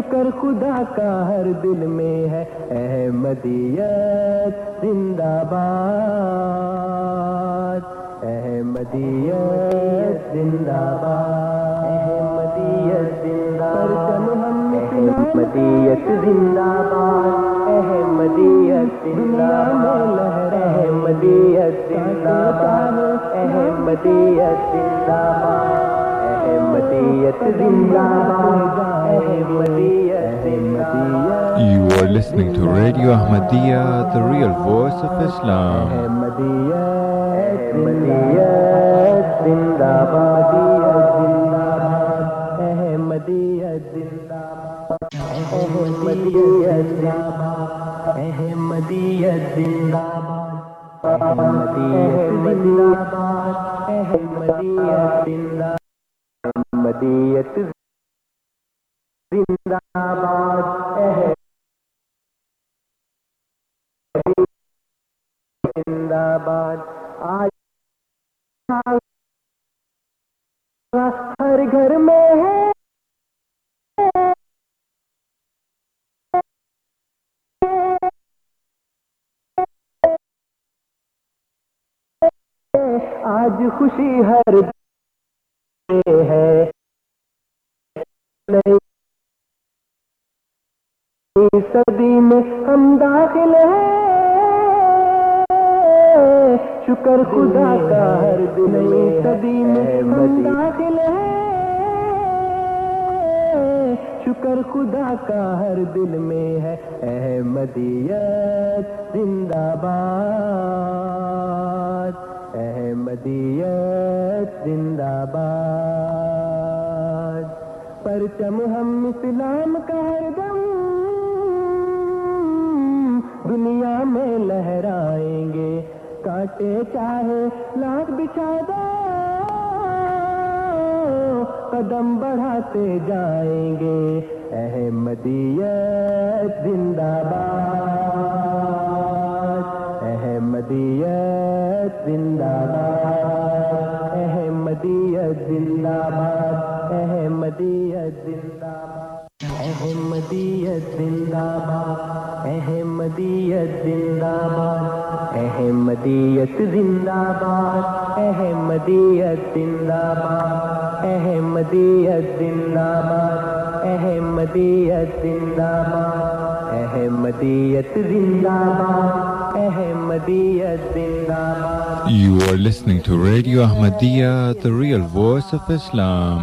شکر خدا کا ہر دل میں ہے۔ احمدیت زندہ باد۔ احمدیت زندہ باد۔ احمدیت زندہ احمدیت احمدیت زندہ احمدیت زندہ باد۔ احمدیت زندہ باد۔ احمدیت زندہ باد۔ احمدیت زندہ باد۔ You are listening to Radio Ahmadiyya, the real voice of Islam. احمدیت زندہ باد احمدیت زندہ باد زندہ باد آج ہر گھر میں ہے۔ آج خوشی ہر صدی میں ہم داخل ہیں۔ شکر خدا کا ہر دل میں صدی میں ہم داخل ہیں۔ شکر خدا کا ہر دل میں ہے احمدیت، زندہ باد۔ احمدیت، زندہ باد۔ پرچم ہم اسلام کا ہر دنیا میں لہرائیں گے۔ کاٹے چاہے لاکھ بچھا دو قدم بڑھاتے جائیں گے۔ احمدیت زندہ باد، احمدیت زندہ باد، احمدیت زندہ باد، احمدیت زندہ احمدیت زندہ باد احمدیت زندہ باد احمدیت زندہ باد احمدیت زندہ باد احمدیت زندہ باد احمدیت زندہ باد احمدیت زندہ باد احمدیت زندہ باد You are listening to Radio Ahmadiyya, the real voice of Islam.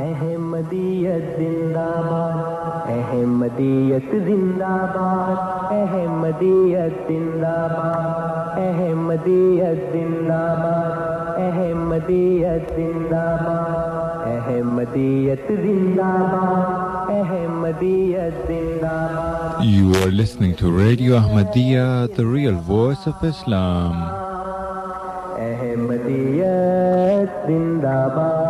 احمدیت زندہ باد احمدیت زندہ باد احمدیت زندہ باد احمدیت زندہ باد احمدیت زندہ باد احمدیت زندہ باد احمدیت زندہ باد You are listening to Radio Ahmadiyya, the real voice of Islam. احمدیت زندہ باد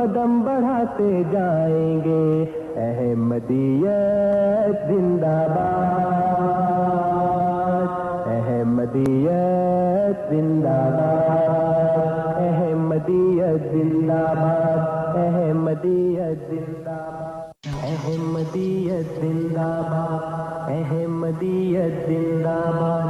قدم بڑھاتے جائیں گے۔ احمدیت زندہ باد۔ احمدیت زندہ باد۔ احمدیت زندہ باد۔ احمدیت زندہ باد۔ احمدیت زندہ باد۔ احمدیت زندہ باد۔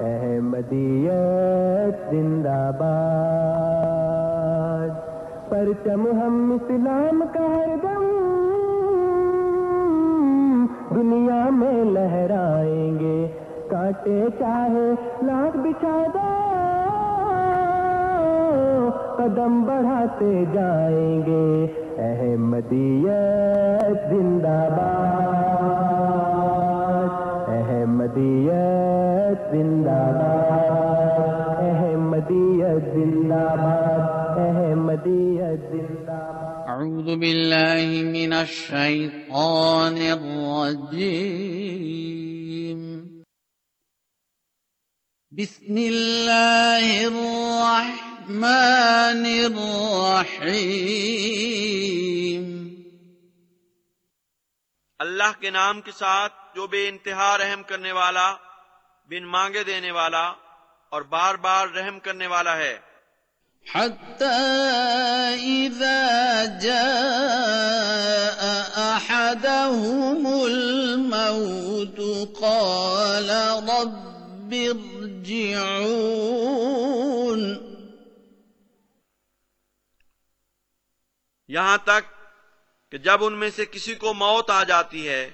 احمدیت زندہ باد، پرچم ہم اسلام کا ہر دم، دنیا میں لہرائیں گے، کاٹے چاہے لاکھ بچھا قدم بڑھاتے جائیں گے۔ احمدیت زندہ باد۔ احمدیت زندہ باد، احمدیت زندہ باد، احمدیت زندہ باد۔ أعوذ بالله من الشيطان الرجيم بسم الله الرحمن الرحيم اللہ کے نام کے ساتھ جو بے انتہا رحم کرنے والا بن مانگے دینے والا اور بار بار رحم کرنے والا ہے۔ حتى إذا جاء أحدهم الموت قال رب ارجعون۔ یہاں تک کہ جب ان میں سے کسی کو موت آ جاتی ہے،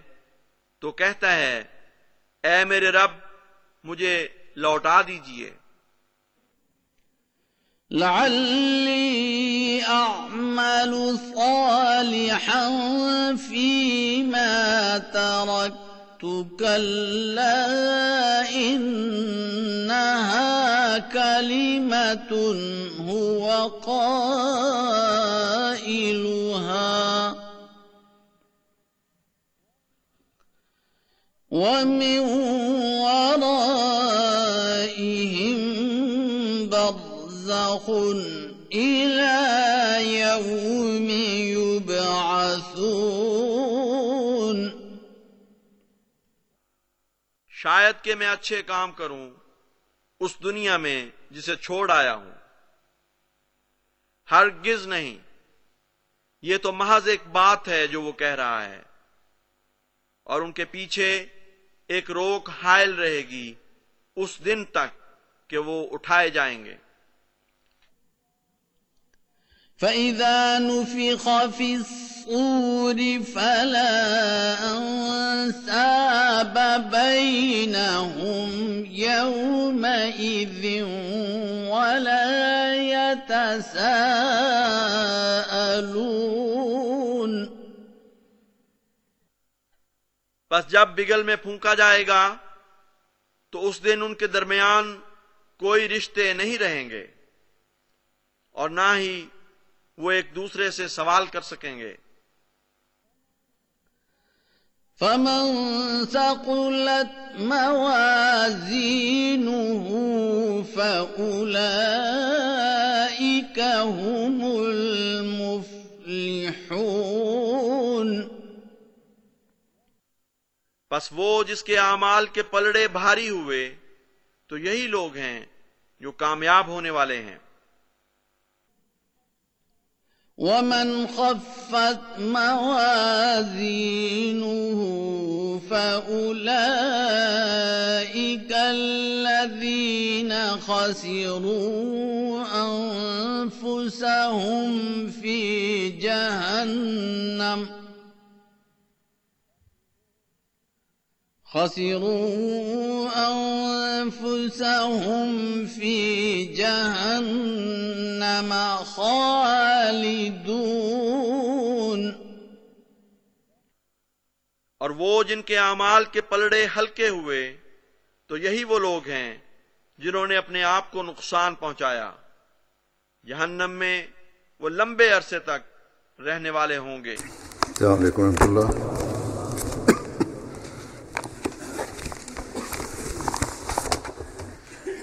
تو کہتا ہے، اے میرے رب، مجھے لوٹا دیجیے۔ لعلي أعمل صالحا فيما تركت كلا إنها كلمة هو قائلها۔ ومن ورائهم برزخ إلى يوم يبعثون شاید کہ میں اچھے کام کروں اس دنیا میں جسے چھوڑ آیا ہوں۔ ہرگز نہیں۔ یہ تو محض ایک بات ہے جو وہ کہہ رہا ہے۔ اور ان کے پیچھے ایک روک حائل رہے گی اس دن تک کہ وہ اٹھائے جائیں گے۔ فإذا نفخ في الصور فلا أنساب بينهم يومئذ ولا يتساءلون بس جب بگل میں پھونکا جائے گا، تو اس دن ان کے درمیان کوئی رشتے نہیں رہیں گے اور نہ ہی وہ ایک دوسرے سے سوال کر سکیں گے۔ فمن ثقلت موازينه فأولئك هم المفلحون بس وہ جس کے اعمال کے پلڑے بھاری ہوئے، تو یہی لوگ ہیں جو کامیاب ہونے والے ہیں۔ ومن خفت موازينه فأولئك الذين خسروا أنفسهم في جهنم خسروا أنفسهم في جهنم خالدون. اور وہ جن کے اعمال کے پلڑے ہلکے ہوئے تو یہی وہ لوگ ہیں جنہوں نے اپنے آپ کو نقصان پہنچایا۔ جہنم میں وہ لمبے عرصے تک رہنے والے ہوں گے۔ السلام علیکم اللہ۔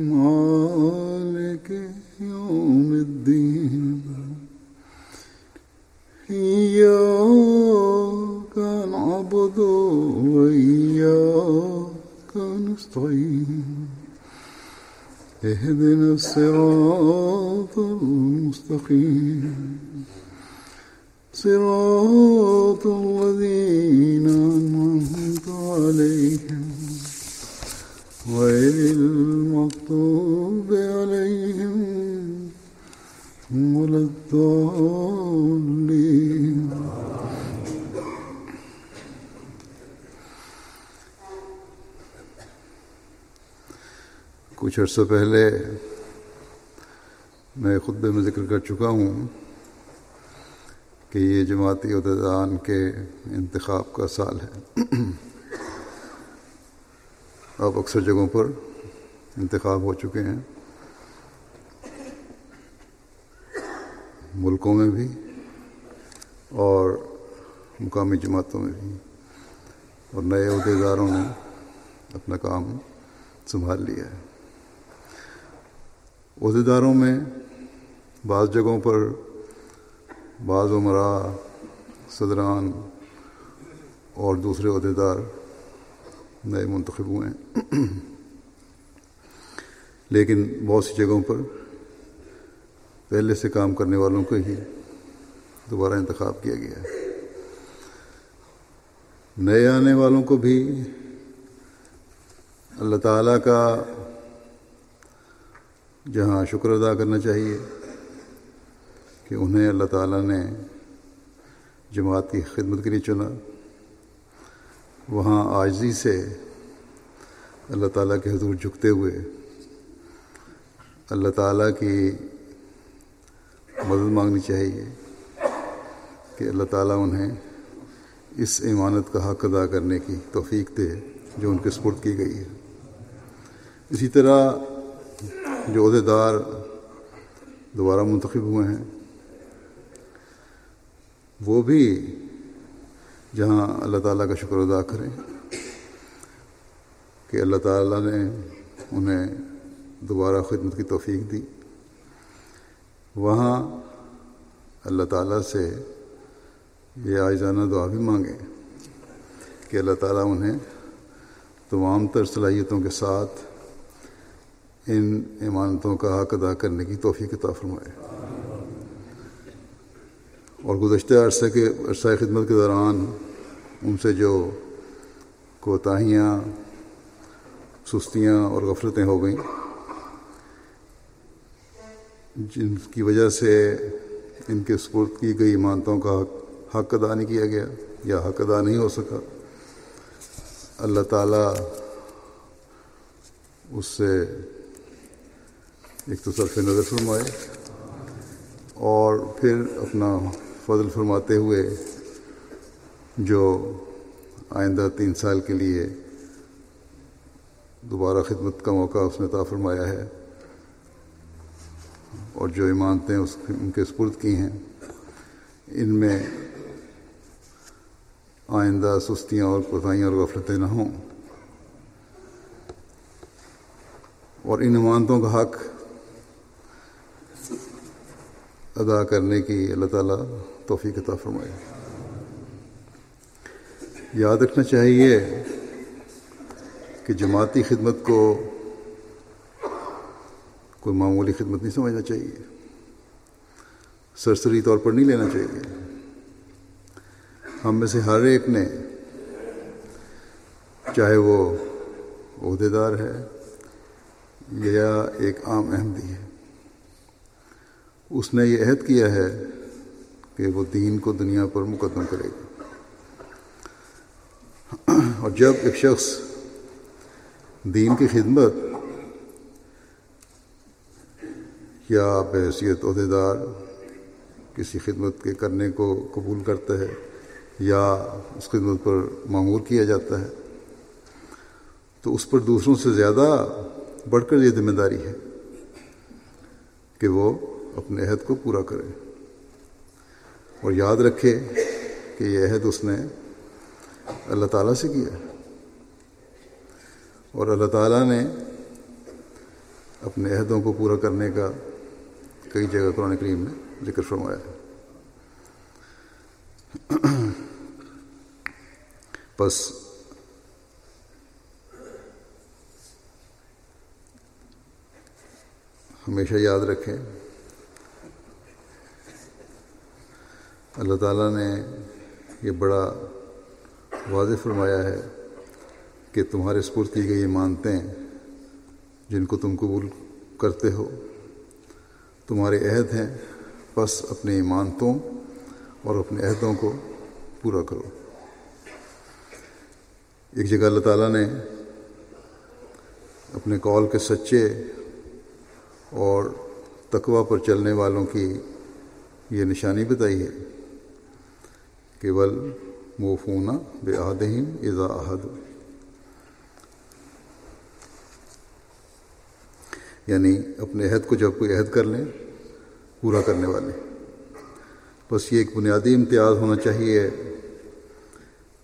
مالك يوم الدين إياك نعبد وإياك نستعين اهدنا الصراط المستقيم صراط الذين أنعمت عليهم غير المغضوب عليهم ولا الضالين کچھ عرصہ پہلے میں خطبے میں ذکر کر چکا ہوں کہ یہ جماعتی عہدیدان کے انتخاب کا سال ہے۔ اب اکثر جگہوں پر انتخاب ہو چکے ہیں۔ ملکوں میں بھی اور مقامی جماعتوں میں بھی۔ اور نئے عہدیداروں نے اپنا کام سنبھال لیا ہے۔ عہدیداروں میں بعض جگہوں پر بعض عمرا صدران اور دوسرے عہدیدار نئے منتخب ہوئے ہیں۔ لیکن بہت سی جگہوں پر پہلے سے کام کرنے والوں کو ہی دوبارہ انتخاب کیا گیا ہے۔ نئے آنے والوں کو بھی اللہ تعالیٰ کا جہاں شکر ادا کرنا چاہیے کہ انہیں اللہ تعالیٰ نے جماعت کی خدمت کے لیے چنا۔ وہاں آجزی سے اللہ تعالیٰ کے حضور جھکتے ہوئے اللہ تعالیٰ کی مدد مانگنی چاہیے کہ اللہ تعالیٰ انہیں اس امانت کا حق ادا کرنے کی توفیق دے جو ان کے سپرد کی گئی ہے۔ اسی طرح جو عہدے دار دوبارہ منتخب ہوئے ہیں، وہ بھی جہاں اللہ تعالیٰ کا شکر ادا کریں کہ اللہ تعالیٰ نے انہیں دوبارہ خدمت کی توفیق دی۔ وہاں اللہ تعالیٰ سے یہ آئزانہ دعا بھی مانگیں کہ اللہ تعالیٰ انہیں تمام تر صلاحیتوں کے ساتھ ان امانتوں کا حق ادا کرنے کی توفیق عطا فرمائے۔ اور گزشتہ عرصے کے عرصۂ خدمت کے دوران ان سے جو کوتاہیاں، سستیاں اور غفلتیں ہو گئیں، جن کی وجہ سے ان کے سپرد کی گئی مانتوں کا حق حق ادا نہیں کیا گیا یا حق ادا نہیں ہو سکا۔ اللہ تعالیٰ اس سے ایک تو صرف نظر فرمائے اور پھر اپنا فضل فرماتے ہوئے جو آئندہ تین سال کے لیے دوبارہ خدمت کا موقع اس نے عطا فرمایا ہے اور جو عمانتیں اس ان کے سپرد کی ہیں، ان میں آئندہ سستیاں اور کوتاہیاں اور غفلتیں نہ ہوں۔ اور ان امانتوں کا حق ادا کرنے کی اللہ تعالیٰ توفیق عطا فرمائے۔ یاد رکھنا چاہیے کہ جماعتی خدمت کو کوئی معمولی خدمت نہیں سمجھنا چاہیے۔ سرسری طور پر نہیں لینا چاہیے۔ ہم میں سے ہر ایک نے چاہے وہ عہدے دار ہے یا ایک عام احمدی ہے، اس نے یہ عہد کیا ہے کہ وہ دین کو دنیا پر مقدم کرے گا اور جب ایک شخص دین کی خدمت یا بحیثیت عہدے دار کسی خدمت کے کرنے کو قبول کرتا ہے یا اس خدمت پر معمور کیا جاتا ہے، تو اس پر دوسروں سے زیادہ بڑھ کر یہ ذمہ داری ہے کہ وہ اپنے عہد کو پورا کرے اور یاد رکھے کہ یہ عہد اس نے اللہ تعالیٰ سے کیا اور اللہ تعالیٰ نے اپنے عہدوں کو پورا کرنے کا کئی جگہ قرآن کریم میں ذکر فرمایا ہے۔ بس ہمیشہ یاد رکھیں اللہ تعالیٰ نے یہ بڑا واضح فرمایا ہے کہ تمہارے سپرد کی گئی مانتے ہیں جن کو تم قبول کرتے ہو۔ تمہارے عہد ہیں، بس اپنے ایمانتوں اور اپنے عہدوں کو پورا کرو۔ ایک جگہ اللہ تعالیٰ نے اپنے کال کے سچے اور تقوا پر چلنے والوں کی یہ نشانی بتائی ہے۔ کہ بل موفونہ بے عہدہم اذا عہد یعنی اپنے عہد کو جب کوئی عہد کر لیں، پورا کرنے والے۔ بس یہ ایک بنیادی امتیاز ہونا چاہیے،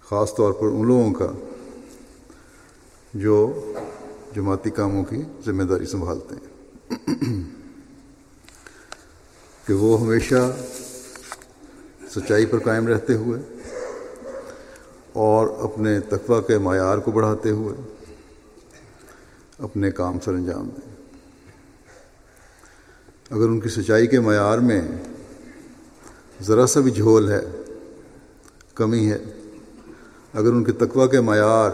خاص طور پر ان لوگوں کا جو جماعتی کاموں کی ذمہ داری سنبھالتے ہیں۔ کہ وہ ہمیشہ سچائی پر قائم رہتے ہوئے اور اپنے تقوی کے معیار کو بڑھاتے ہوئے اپنے کام سر انجام دیں۔ اگر ان کی سچائی کے معیار میں ذرا سا بھی جھول ہے، کمی ہے، اگر ان کے تقوی کے معیار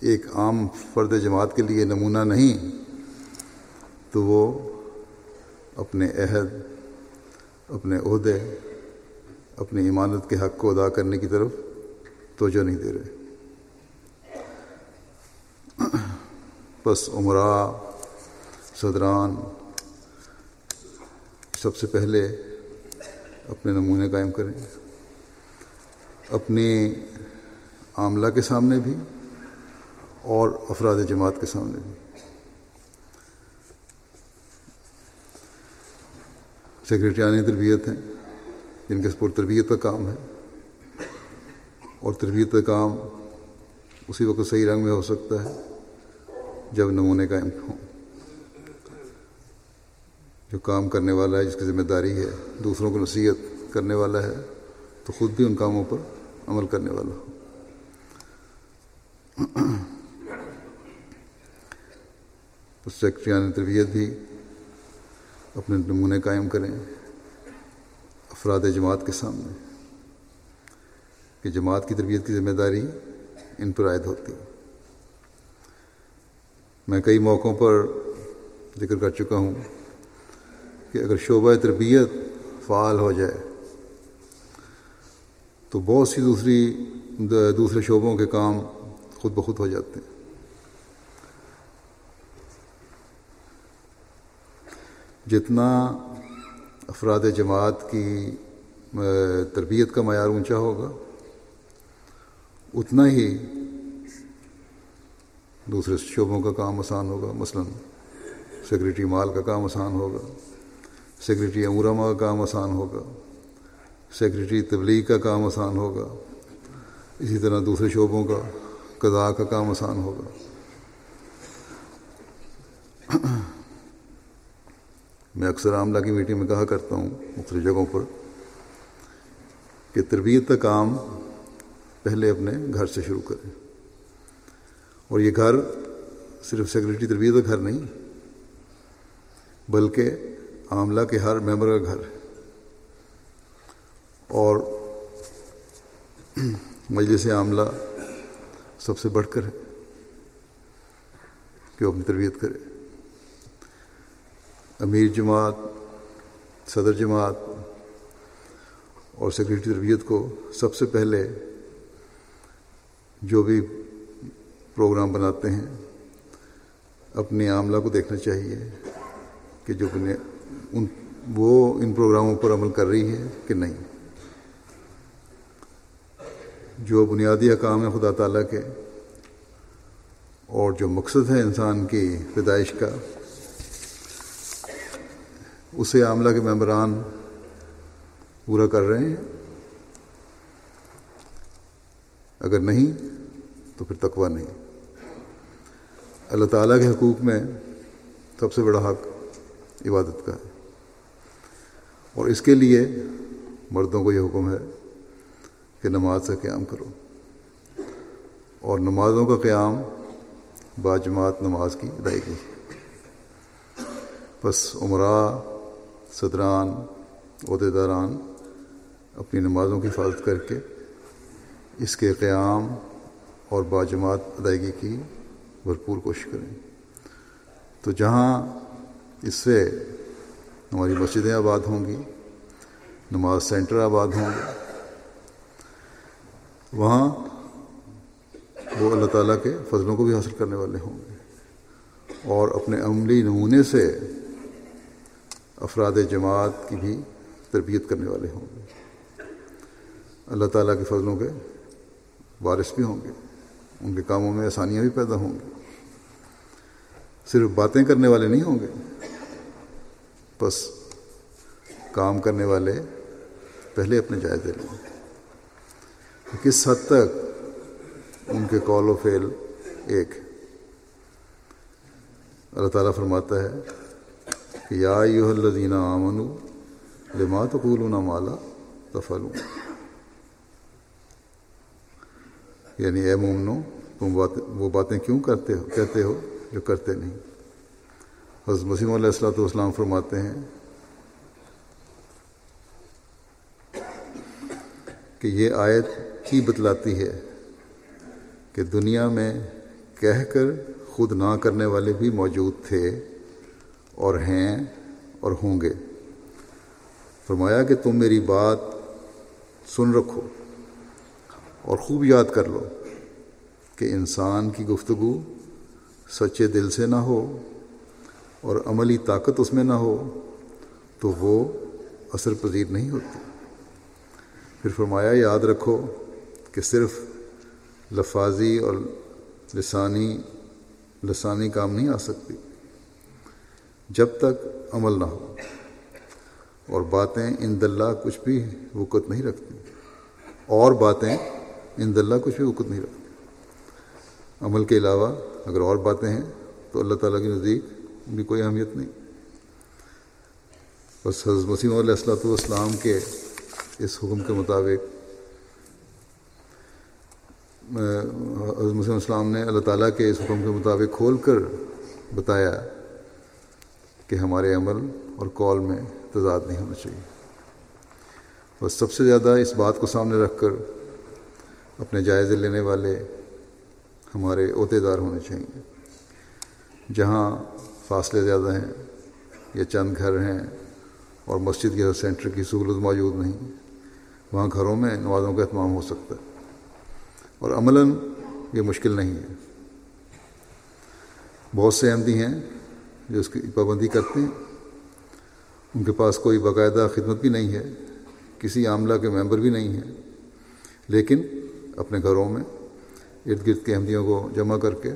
ایک عام فرد جماعت کے لیے نمونہ نہیں، تو وہ اپنے عہد، اپنے عہدے اپنی ایمانت کے حق کو ادا کرنے کی طرف توجہ نہیں دے رہے۔ بس عمرہ، صدران، سب سے پہلے اپنے نمونے قائم کریں۔ اپنے عاملہ کے سامنے بھی اور افراد جماعت کے سامنے بھی۔ سیکرٹریانی تربیت ہیں۔ یعنی جن کے سپورٹ تربیت کا کام ہے۔ اور تربیت کا کام اسی وقت صحیح رنگ میں ہو سکتا ہے جب نمونے قائم ہوں۔ جو کام کرنے والا ہے، جس کی ذمہ داری ہے، دوسروں کو نصیحت کرنے والا ہے، تو خود بھی ان کاموں پر عمل کرنے والا ہو۔ تو سیکٹریان یعنی تربیت بھی اپنے نمونے قائم کریں۔ افراد جماعت کے سامنے کہ جماعت کی تربیت کی ذمہ داری ان پر عائد ہوتی میں کئی موقعوں پر ذکر کر چکا ہوں کہ اگر شعبہ تربیت فعال ہو جائے تو بہت سی دوسری دوسرے شعبوں کے کام خود بخود ہو جاتے ہیں۔ جتنا افراد جماعت کی تربیت کا معیار اونچا ہوگا۔ اتنا ہی دوسرے شعبوں کا کام آسان ہوگا۔ مثلا سیکریٹری مال کا کام آسان ہوگا۔ سیکریٹری امورما کا کام آسان ہوگا۔ سیکریٹری تبلیغ کا کام آسان ہوگا۔ اسی طرح دوسرے شعبوں کا قضاء کا کام آسان ہوگا۔ میں اکثر عاملہ کی میٹنگ میں کہا کرتا ہوں مختلف جگہوں پر کہ تربیت کا کام پہلے اپنے گھر سے شروع کریں۔ اور یہ گھر صرف سیکرٹری تربیت کا گھر نہیں، بلکہ عاملہ کے ہر ممبر کا گھر ہے۔ اور مجلس عاملہ سب سے بڑھ کر ہے کہ وہ اپنی تربیت کرے۔ امیر جماعت، صدر جماعت اور سیکرٹری تربیت کو سب سے پہلے جو بھی پروگرام بناتے ہیں، اپنے عاملہ کو دیکھنا چاہیے کہ جو ان، وہ ان پروگراموں پر عمل کر رہی ہے کہ نہیں۔ جو بنیادی حکام ہے خدا تعالیٰ کے اور جو مقصد ہے انسان کی پیدائش کا اسے عاملہ کے ممبران پورا کر رہے ہیں۔ اگر نہیں، تو پھر تقوی نہیں۔ اللہ تعالیٰ کے حقوق میں سب سے بڑا حق عبادت کا ہے۔ اور اس کے لیے مردوں کو یہ حکم ہے کہ نماز سے قیام کرو۔ اور نمازوں کا قیام باجماعت نماز کی ادائیگی۔ بس عمرہ صدران، عہدے داران اپنی نمازوں کی حفاظت کر کے اس کے قیام اور باجماعت ادائیگی کی بھرپور کوشش کریں۔ تو جہاں اس سے ہماری مسجدیں آباد ہوں گی، نماز سینٹر آباد ہوں گے، وہاں وہ اللہ تعالیٰ کے فضلوں کو بھی حاصل کرنے والے ہوں گے اور اپنے عملی نمونے سے افراد جماعت کی بھی تربیت کرنے والے ہوں گے۔ اللہ تعالیٰ کے فضلوں کے وارث بھی ہوں گے۔ ان کے کاموں میں آسانیاں بھی پیدا ہوں گی۔ صرف باتیں کرنے والے نہیں ہوں گے، بس کام کرنے والے پہلے اپنے جائزے لیں۔ کس حد تک ان کے کال و فیل ایک؟ اللہ تعالیٰ فرماتا ہے کہ یا یو الذین آمن لما تقولون مالا تفلوں یعنی اے مومنو، تم بات وہ باتیں کیوں کرتے ہو کہتے ہو جو کرتے نہیں؟ حضرت مسیم علیہ السلاۃ والسلام فرماتے ہیں کہ یہ آیت ہی بتلاتی ہے کہ دنیا میں کہہ کر خود نہ کرنے والے بھی موجود تھے۔ اور ہیں اور ہوں گے۔ فرمایا کہ تم میری بات سن رکھو اور خوب یاد کر لو کہ انسان کی گفتگو سچے دل سے نہ ہو اور عملی طاقت اس میں نہ ہو تو وہ اثر پذیر نہیں ہوتی۔ پھر فرمایا، یاد رکھو کہ صرف لفاظی اور لسانی لسانی کام نہیں آ سکتی۔ جب تک عمل نہ ہو۔ اور باتیں ان دلہ کچھ بھی وقت نہیں رکھتی۔ اور باتیں ان دلہ کچھ بھی وقت نہیں رکھتی۔ عمل کے علاوہ اگر اور باتیں ہیں تو اللہ تعالیٰ کے نزدیک بھی کوئی اہمیت نہیں۔ بس حضرت مسیم علیہ السلاۃ والسلام کے اس حکم کے مطابق حضرت مسیم السلام نے اللہ تعالیٰ کے اس حکم کے مطابق کھول کر بتایا کہ ہمارے عمل اور کال میں تضاد نہیں ہونا چاہیے۔ بس سب سے زیادہ اس بات کو سامنے رکھ کر اپنے جائزے لینے والے ہمارے عہدے دار ہونے چاہیے۔ جہاں فاصلے زیادہ ہیں یا چند گھر ہیں اور مسجد کے سینٹر کی سہولت موجود نہیں، وہاں گھروں میں نمازوں کا اہتمام ہو سکتا ہے۔ اور عملاً یہ مشکل نہیں ہے۔ بہت سے احمدی ہیں جو اس کی پابندی کرتے ہیں، ان کے پاس کوئی باقاعدہ خدمت بھی نہیں ہے، کسی عاملہ کے ممبر بھی نہیں ہیں۔ لیکن اپنے گھروں میں ارد گرد کے احمدیوں کو جمع کر کے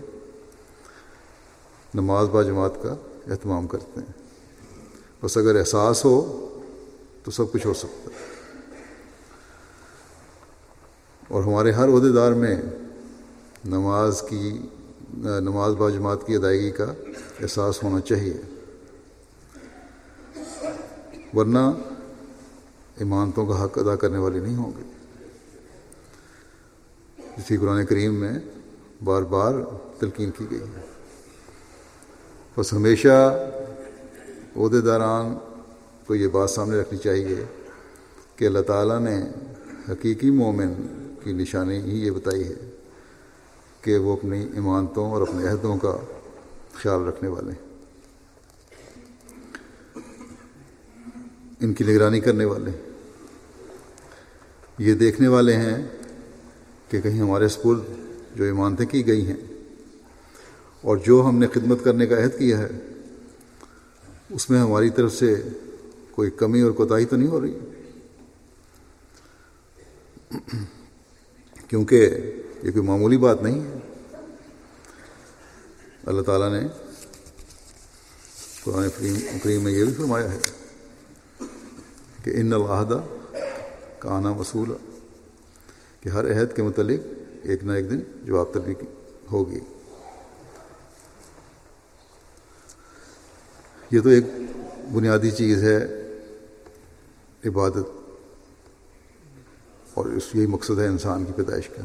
نماز با جماعت کا اہتمام کرتے ہیں۔ بس اگر احساس ہو تو سب کچھ ہو سکتا ہے۔ اور ہمارے ہر عہدے دار میں نماز کی نماز با جماعت کی ادائیگی کا احساس ہونا چاہیے۔ ورنہ ایمانتوں کا حق ادا کرنے والے نہیں ہوں گے۔ جسی قرآن کریم میں بار بار تلقین کی گئی ہے۔ بس ہمیشہ عہدے داران کو یہ بات سامنے رکھنی چاہیے کہ اللہ تعالیٰ نے حقیقی مومن کی نشانی ہی یہ بتائی ہے۔ کہ وہ اپنی ایمانتوں اور اپنے عہدوں کا خیال رکھنے والے ہیں۔ ان کی نگرانی کرنے والے یہ دیکھنے والے ہیں کہ کہیں ہمارے اسکول جو ایمانتیں کی گئی ہیں اور جو ہم نے خدمت کرنے کا عہد کیا ہے، اس میں ہماری طرف سے کوئی کمی اور کوتاہی تو نہیں ہو رہی؟ کیونکہ یہ کوئی معمولی بات نہیں ہے۔ اللہ تعالیٰ نے قرآن کریم میں یہ بھی فرمایا ہے کہ ان العہدہ کا آنا وصول کہ ہر عہد کے متعلق ایک نہ ایک دن جواب طلبی ہوگی۔ یہ تو ایک بنیادی چیز ہے، عبادت، اور اس یہی مقصد ہے انسان کی پیدائش کا۔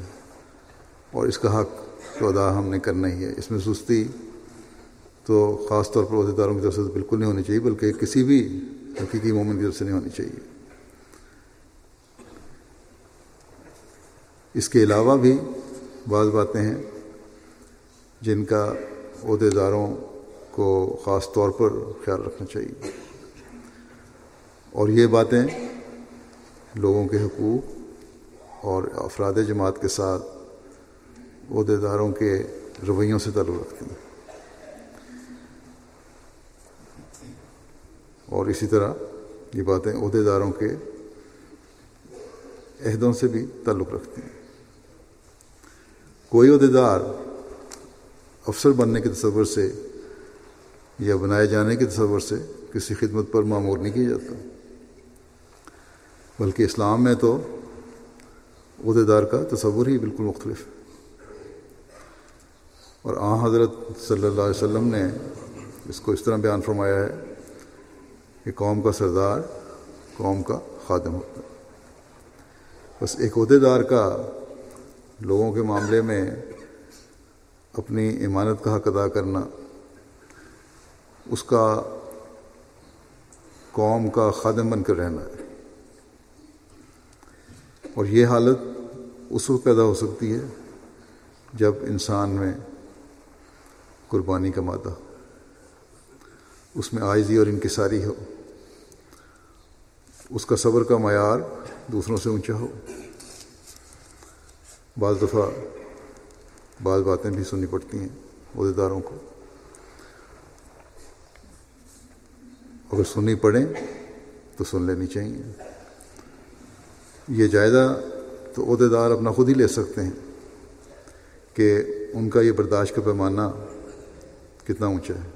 اور اس کا حق تو ادا ہم نے کرنا ہی ہے۔ اس میں سستی تو خاص طور پر عہدیداروں کی طرف سے بالکل نہیں ہونی چاہیے، بلکہ کسی بھی حقیقی مومن کی طرف سے نہیں ہونی چاہیے۔ اس کے علاوہ بھی بعض باتیں ہیں جن کا عہدے داروں کو خاص طور پر خیال رکھنا چاہیے۔ اور یہ باتیں لوگوں کے حقوق اور افراد جماعت کے ساتھ عہدے داروں کے رویوں سے تعلق رکھتے ہیں۔ اور اسی طرح یہ باتیں عہدے داروں کے عہدوں سے بھی تعلق رکھتی ہیں۔ کوئی عہدے دار افسر بننے کے تصور سے یا بنائے جانے کے تصور سے کسی خدمت پر معمور نہیں کیا جاتا۔ بلکہ اسلام میں تو عہدے دار کا تصور ہی بالکل مختلف ہے۔ اور آ حضرت صلی اللہ علیہ وسلم نے اس کو اس طرح بیان فرمایا ہے کہ قوم کا سردار، قوم کا خادم ہوتا ہے۔ بس ایک عہدے دار کا لوگوں کے معاملے میں اپنی امانت کا حق ادا کرنا، اس کا قوم کا خادم بن کر رہنا ہے۔ اور یہ حالت اس وقت پیدا ہو سکتی ہے جب انسان میں قربانی کا مادہ۔ اس میں آئزی اور انکساری ہو۔ اس کا صبر کا معیار دوسروں سے اونچا ہو۔ بعض دفعہ بعض باتیں بھی سننی پڑتی ہیں عہدے داروں کو۔ اگر سننی پڑیں تو سن لینی چاہیے۔ یہ جائزہ تو عہدے دار اپنا خود ہی لے سکتے ہیں کہ ان کا یہ برداشت کا پیمانہ کتنا اونچا ہے؟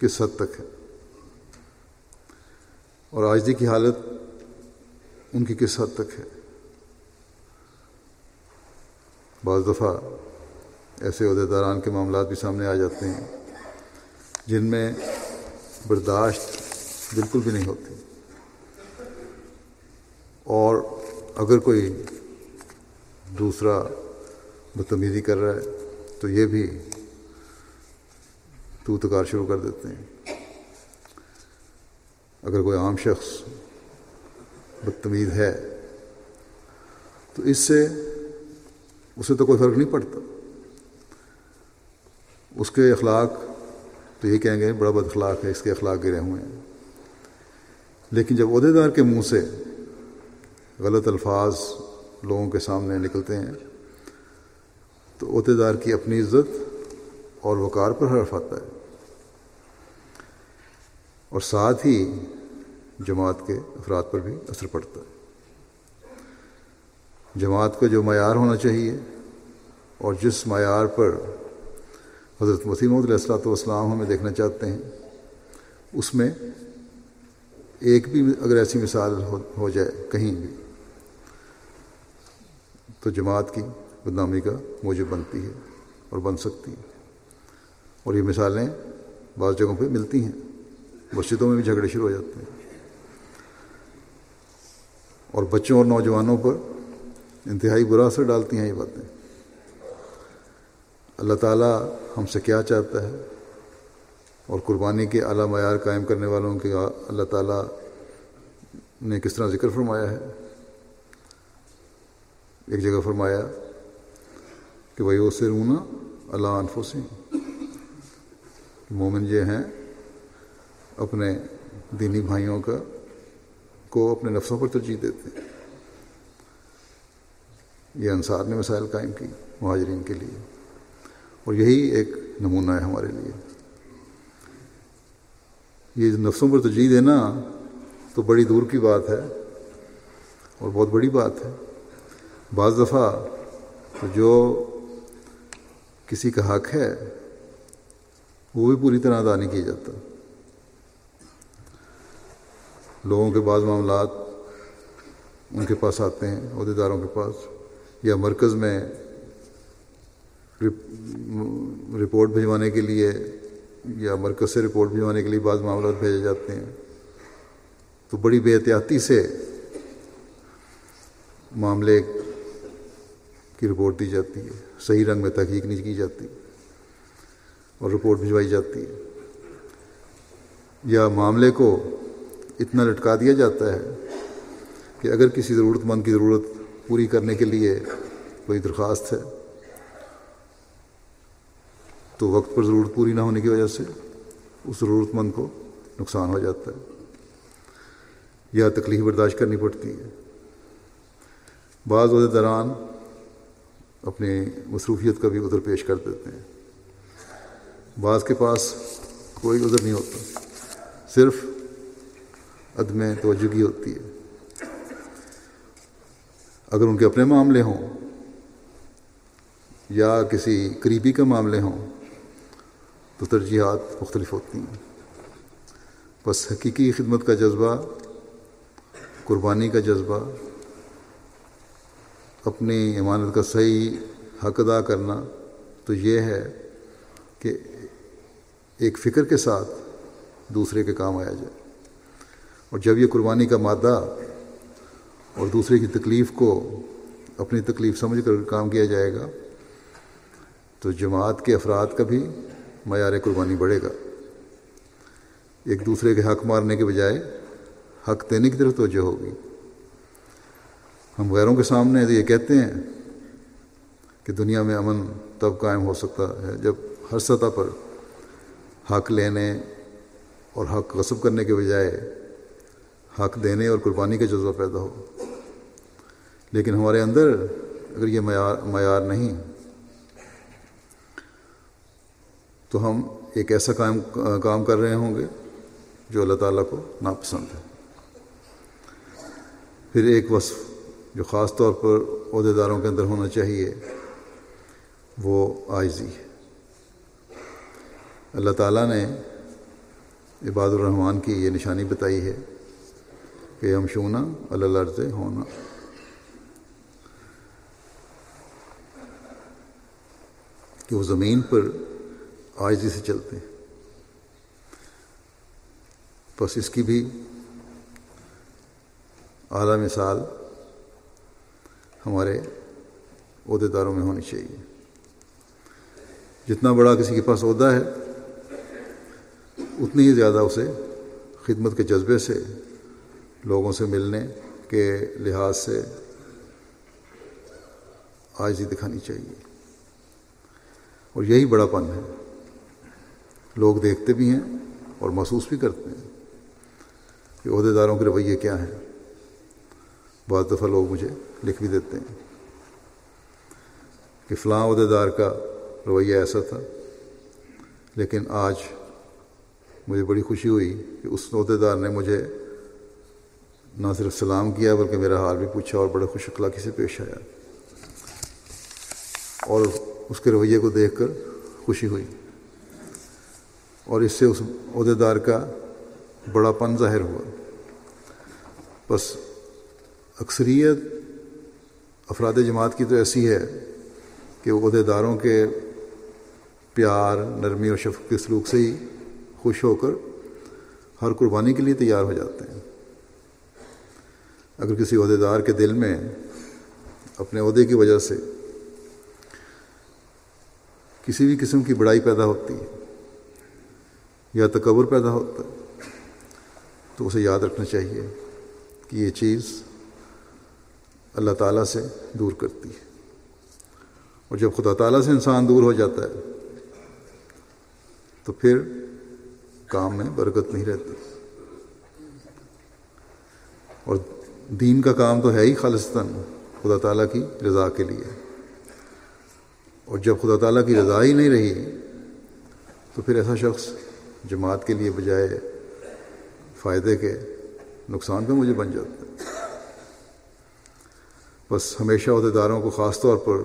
کس حد تک ہے؟ اور آجدی کی حالت ان کی کس حد تک ہے؟ بعض دفعہ ایسے عہدے داران کے معاملات بھی سامنے آ جاتے ہیں جن میں برداشت بالکل بھی نہیں ہوتی۔ اور اگر کوئی دوسرا بدتمیزی کر رہا ہے تو یہ بھی تو تکار شروع کر دیتے ہیں۔ اگر کوئی عام شخص بدتمیز ہے، تو اس سے اسے تو کوئی فرق نہیں پڑتا۔ اس کے اخلاق تو یہ کہیں گے، بڑا بد اخلاق ہے، اس کے اخلاق گرے ہوئے ہیں۔ لیکن جب عہدے دار کے منہ سے غلط الفاظ لوگوں کے سامنے نکلتے ہیں، تو عہدے دار کی اپنی عزت اور وقار پر حرف آتا ہے۔ اور ساتھ ہی جماعت کے افراد پر بھی اثر پڑتا ہے۔ جماعت کا جو معیار ہونا چاہیے اور جس معیار پر حضرت وسیم علیہ السلاۃ والسلام ہمیں دیکھنا چاہتے ہیں، اس میں ایک بھی اگر ایسی مثال ہو جائے کہیں بھی، تو جماعت کی بدنامی کا موجب بنتی ہے اور بن سکتی ہے۔ اور یہ مثالیں بعض جگہوں پہ ملتی ہیں۔ مسجدوں میں بھی جھگڑے شروع ہو جاتے ہیں۔ اور بچوں اور نوجوانوں پر انتہائی برا اثر ڈالتی ہیں یہ باتیں۔ اللہ تعالیٰ ہم سے کیا چاہتا ہے؟ اور قربانی کے اعلیٰ معیار قائم کرنے والوں کے اللہ تعالیٰ نے کس طرح ذکر فرمایا ہے؟ ایک جگہ فرمایا کہ بھائی وہ سے رونا اللہ انفوسی مومن یہ ہیں اپنے دینی بھائیوں کا کو اپنے نفسوں پر ترجیح دیتے ہیں۔ یہ انصار نے مسائل قائم کی مہاجرین کے لیے۔ اور یہی ایک نمونہ ہے ہمارے لیے۔ یہ نفسوں پر ترجیح دینا تو بڑی دور کی بات ہے اور بہت بڑی بات ہے۔ بعض دفعہ تو جو کسی کا حق ہے، وہ بھی پوری طرح ادا نہیں کیا جاتا۔ لوگوں کے بعض معاملات ان کے پاس آتے ہیں، عہدے داروں کے پاس، یا مرکز میں رپورٹ بھجوانے کے لیے، یا مرکز سے رپورٹ بھجوانے کے لیے بعض معاملات بھیجے جاتے ہیں۔ تو بڑی بے احتیاطی سے معاملے کی رپورٹ دی جاتی ہے۔ صحیح رنگ میں تحقیق نہیں کی جاتی اور رپورٹ بھجوائی جاتی ہے۔ یا معاملے کو اتنا لٹکا دیا جاتا ہے کہ اگر کسی ضرورت مند کی ضرورت پوری کرنے کے لیے کوئی درخواست ہے، تو وقت پر ضرورت پوری نہ ہونے کی وجہ سے اس ضرورت مند کو نقصان ہو جاتا ہے۔ یا تکلیف برداشت کرنی پڑتی ہے۔ بعض عہدے دوران اپنی مصروفیت کا بھی عذر پیش کر دیتے ہیں۔ بعض کے پاس کوئی عذر نہیں ہوتا۔ صرف عدم توجگی ہوتی ہے۔ اگر ان کے اپنے معاملے ہوں یا کسی قریبی کے معاملے ہوں تو ترجیحات مختلف ہوتی ہیں۔ بس حقیقی خدمت کا جذبہ، قربانی کا جذبہ، اپنی امانت کا صحیح حق ادا کرنا تو یہ ہے کہ ایک فکر کے ساتھ دوسرے کے کام آیا جائے۔ اور جب یہ قربانی کا مادہ اور دوسرے کی تکلیف کو اپنی تکلیف سمجھ کر کام کیا جائے گا، تو جماعت کے افراد کا بھی معیار قربانی بڑھے گا۔ ایک دوسرے کے حق مارنے کے بجائے حق دینے کی طرف توجہ ہوگی۔ ہم غیروں کے سامنے یہ کہتے ہیں کہ دنیا میں امن تب قائم ہو سکتا ہے جب ہر سطح پر حق لینے اور حق غصب کرنے کے بجائے حق دینے اور قربانی کا جذبہ پیدا ہو۔ لیکن ہمارے اندر اگر یہ معیار معیار نہیں، تو ہم ایک ایسا کام کام کر رہے ہوں گے جو اللہ تعالیٰ کو ناپسند ہے۔ پھر ایک وصف جو خاص طور پر عہدے داروں کے اندر ہونا چاہیے، وہ آئزی ہے۔ اللہ تعالیٰ نے عباد الرحمٰن کی یہ نشانی بتائی ہے کہ ہم شونا اللہ ہونا۔ کہ وہ زمین پر آئزی سے چلتے ہیں۔ بس اس کی بھی اعلیٰ مثال ہمارے عہدے داروں میں ہونی چاہیے۔ جتنا بڑا کسی کے پاس عہدہ ہے، اتنی ہی زیادہ اسے خدمت کے جذبے سے لوگوں سے ملنے کے لحاظ سے آجزی دکھانی چاہیے۔ اور یہی بڑا پن ہے۔ لوگ دیکھتے بھی ہیں اور محسوس بھی کرتے ہیں کہ عہدے داروں کے رویے کیا ہیں۔ بعض دفعہ لوگ مجھے لکھ بھی دیتے ہیں کہ فلاں عہدے دار کا رویہ ایسا تھا، لیکن آج مجھے بڑی خوشی ہوئی کہ اس عہدے دار نے مجھے نہ صرف سلام کیا بلکہ میرا حال بھی پوچھا اور بڑے خوش اخلاقی سے پیش آیا۔ اور اس کے رویے کو دیکھ کر خوشی ہوئی۔ اور اس سے اس عہدے دار کا بڑا پن ظاہر ہوا۔ بس اکثریت افراد جماعت کی تو ایسی ہے کہ وہ عہدے داروں کے پیار، نرمی اور شفق کے سلوک سے ہی خوش ہو کر ہر قربانی کے لیے تیار ہو جاتے ہیں۔ اگر کسی عہدے دار کے دل میں اپنے عہدے کی وجہ سے کسی بھی قسم کی بڑائی پیدا ہوتی ہے یا تکبر پیدا ہوتا ہے، تو اسے یاد رکھنا چاہیے کہ یہ چیز اللہ تعالیٰ سے دور کرتی ہے۔ اور جب خدا تعالیٰ سے انسان دور ہو جاتا ہے، تو پھر کام میں برکت نہیں رہتی۔ اور دین کا کام تو ہے ہی خالصتاً خدا تعالیٰ کی رضا کے لیے۔ اور جب خدا تعالیٰ کی رضا ہی نہیں رہی، تو پھر ایسا شخص جماعت کے لیے بجائے فائدے کے نقصان پہ مجھے بن جاتا ہے۔ بس ہمیشہ عہدیداروں کو خاص طور پر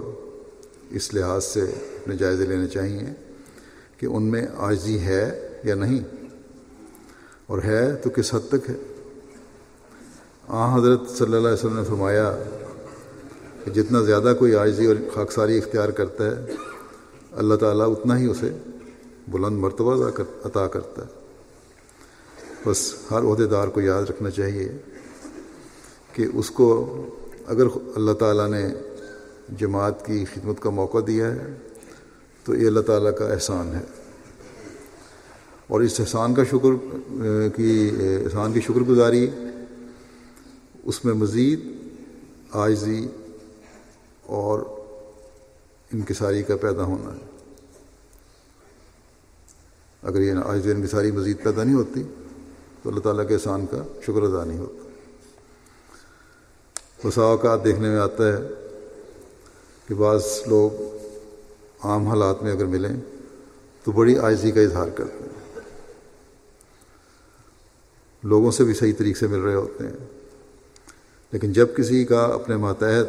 اس لحاظ سے اپنے جائزے لینے چاہیے کہ ان میں عاجزی ہے یا نہیں۔ اور ہے تو کس حد تک ہے؟ آ، حضرت صلی اللہ علیہ وسلم نے فرمایا کہ جتنا زیادہ کوئی عاجزی اور خاکساری اختیار کرتا ہے، اللہ تعالیٰ اتنا ہی اسے بلند مرتبہ عطا کرتا ہے۔ بس ہر عہدے دار کو یاد رکھنا چاہیے کہ اس کو اگر اللہ تعالیٰ نے جماعت کی خدمت کا موقع دیا ہے، تو یہ اللہ تعالیٰ کا احسان ہے۔ اور اس احسان کا شکر کی احسان کی شکر گزاری اس میں مزید عاجزی اور انکساری کا پیدا ہونا ہے۔ اگر یہ عاجزی انکساری مزید پیدا نہیں ہوتی، تو اللہ تعالیٰ کے احسان کا شکر ادا نہیں ہوتا۔ بسا اوقات دیکھنے میں آتا ہے کہ بعض لوگ عام حالات میں اگر ملیں تو بڑی عائضی کا اظہار کرتے ہیں۔ لوگوں سے بھی صحیح طریقے سے مل رہے ہوتے ہیں۔ لیکن جب کسی کا اپنے ماتحت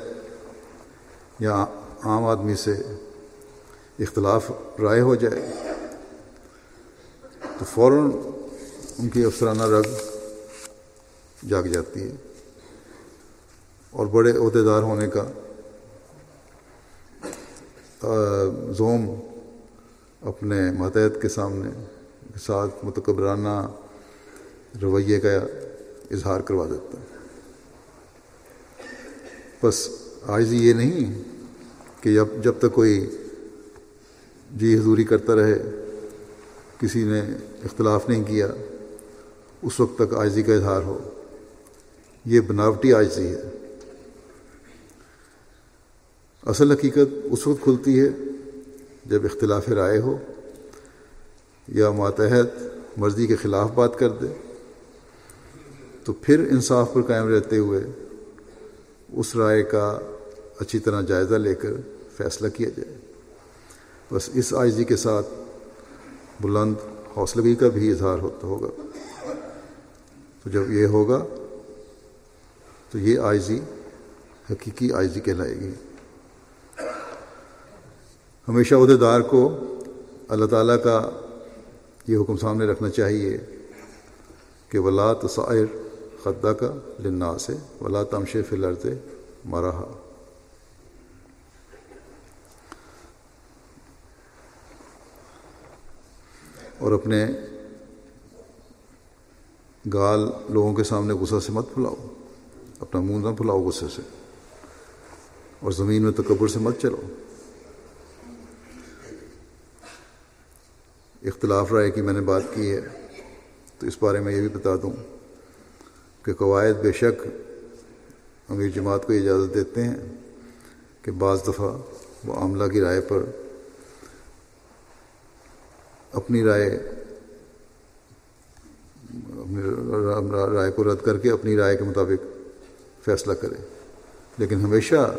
یا عام آدمی سے اختلاف رائے ہو جائے، تو فوراً ان کی افسرانہ رگ جاگ جاتی ہے اور بڑے عہدے دار ہونے کا زوم اپنے ماتحت کے سامنے کے ساتھ متقبرانہ رویے کا اظہار کروا دیتا ہے۔ بس آج یہ نہیں کہ جب جب تک کوئی جی حضوری کرتا رہے، کسی نے اختلاف نہیں کیا، اس وقت تک آجزی کا اظہار ہو۔ یہ بناوٹی آجزی ہے۔ اصل حقیقت اس وقت کھلتی ہے جب اختلاف رائے ہو یا ماتحت مرضی کے خلاف بات کر دے، تو پھر انصاف پر قائم رہتے ہوئے اس رائے کا اچھی طرح جائزہ لے کر فیصلہ کیا جائے۔ بس اس آئزی جی کے ساتھ بلند حوصلگی کا بھی اظہار ہوتا ہوگا۔ تو جب یہ ہوگا، تو یہ آئزی جی حقیقی آئزی جی کہلائے گی۔ ہمیشہ عہدے دار کو اللہ تعالیٰ کا یہ حکم سامنے رکھنا چاہیے کہ ولا تصائر خدہ کا لنا سے ولا تمش فلرز مرحا۔ اور اپنے گال لوگوں کے سامنے غصہ سے مت پھلاؤ۔ اپنا منہ نہ پھلاؤ غصے سے۔ اور زمین میں تکبر سے مت چلو۔ اختلاف رائے کی میں نے بات کی ہے تو اس بارے میں یہ بھی بتا دوں۔ کہ قواعد بے شک امیر جماعت کو اجازت دیتے ہیں کہ بعض دفعہ وہ عاملہ کی رائے پر اپنی رائے اپنی رائے کو رد کر کے اپنی رائے کے مطابق فیصلہ کرے۔ لیکن ہمیشہ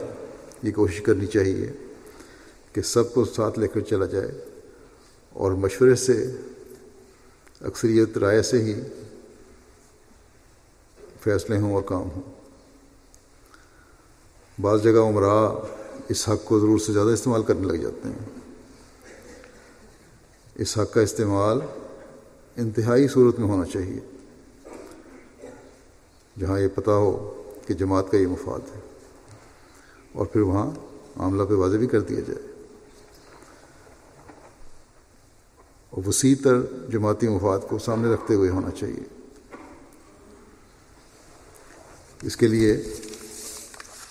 یہ کوشش کرنی چاہیے کہ سب کو ساتھ لے کر چلا جائے اور مشورے سے، اکثریت رائے سے ہی فیصلے ہوں اور کام ہوں۔ بعض جگہ عمرہ اس حق کو ضرور سے زیادہ استعمال کرنے لگ جاتے ہیں۔ اس حق کا استعمال انتہائی صورت میں ہونا چاہیے۔ جہاں یہ پتہ ہو کہ جماعت کا یہ مفاد ہے۔ اور پھر وہاں معاملہ پہ واضح بھی کر دیا جائے۔ اور وسیع تر جماعتی مفاد کو سامنے رکھتے ہوئے ہونا چاہیے۔ اس کے لیے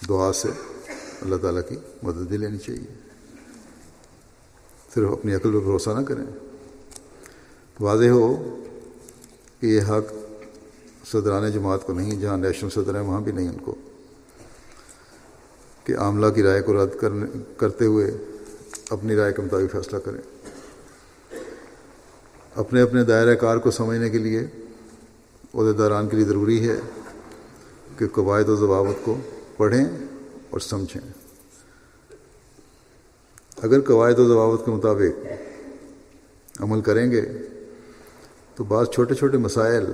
دعا سے اللہ تعالیٰ کی مدد بھی لینی چاہیے۔ صرف اپنی عقل پہ بھروسہ نہ کریں۔ واضح ہو کہ یہ حق صدران جماعت کو نہیں، جہاں نیشنل صدر ہیں وہاں بھی نہیں ان کو۔ کہ عاملہ کی رائے کو رد کرنے، کرتے ہوئے اپنی رائے کے مطابق فیصلہ کریں۔ اپنے اپنے دائرۂ کار کو سمجھنے کے لیے عہدے داران کے لیے ضروری ہے۔ کہ قواعد و ضوابط کو پڑھیں اور سمجھیں۔ اگر قواعد و ضوابط کے مطابق عمل کریں گے، تو بعض چھوٹے چھوٹے مسائل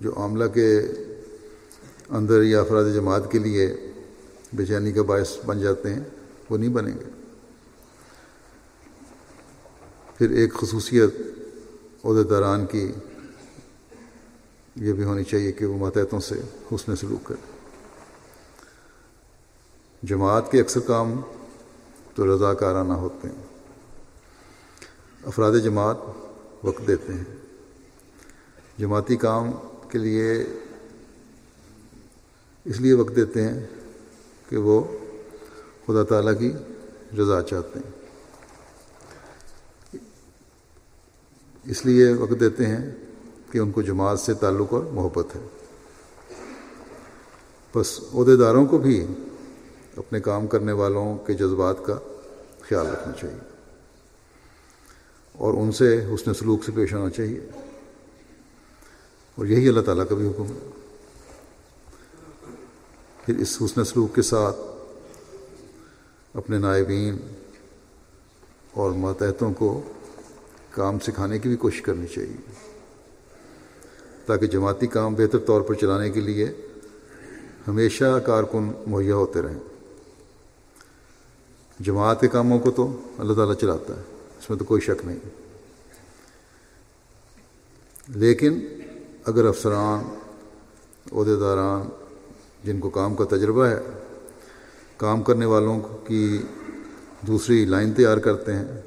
جو عاملہ کے اندر یا افراد جماعت کے لیے بے چینی کا باعث بن جاتے ہیں، وہ نہیں بنیں گے۔ پھر ایک خصوصیت عہدے داران کی یہ بھی ہونی چاہیے کہ وہ ماتحتوں سے حسن سلوک کرے۔ جماعت کے اکثر کام تو رضا کارانہ ہوتے ہیں۔ افراد جماعت وقت دیتے ہیں۔ جماعتی کام کے لیے اس لیے وقت دیتے ہیں کہ وہ خدا تعالیٰ کی رضا چاہتے ہیں۔ اس لیے وقت دیتے ہیں کہ ان کو جماعت سے تعلق اور محبت ہے۔ بس عہدے داروں کو بھی اپنے کام کرنے والوں کے جذبات کا خیال رکھنا چاہیے۔ اور ان سے حسن سلوک سے پیش آنا چاہیے۔ اور یہی اللہ تعالیٰ کا بھی حکم ہے۔ پھر اس حسن سلوک کے ساتھ اپنے نائبین اور ماتحتوں کو کام سکھانے کی بھی کوشش کرنی چاہیے۔ تاکہ جماعتی کام بہتر طور پر چلانے کے لیے ہمیشہ کارکن مہیا ہوتے رہیں۔ جماعت کے کاموں کو تو اللہ تعالیٰ چلاتا ہے، اس میں تو کوئی شک نہیں۔ لیکن اگر افسران عہدے داران جن کو کام کا تجربہ ہے، کام کرنے والوں کی دوسری لائن تیار کرتے ہیں،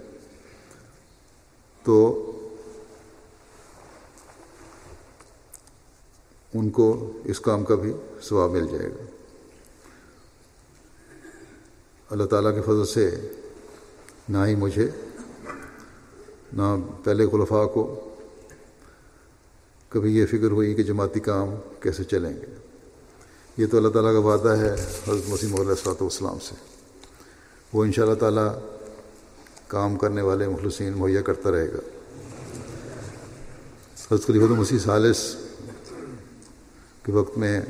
تو ان کو اس کام کا بھی ثواب مل جائے گا۔ اللہ تعالیٰ کے فضل سے نہ ہی مجھے، نہ پہلے خلفاء کو کبھی یہ فکر ہوئی کہ جماعتی کام کیسے چلیں گے۔ یہ تو اللہ تعالیٰ کا وعدہ ہے حضرت مسیم علیہ السلاۃ والسلام سے۔ وہ ان شاء اللہ تعالیٰ کام کرنے والے مخلصین مہیا کرتا رہے گا۔ حضرت خلیفۃ مسیح سالس کے وقت میں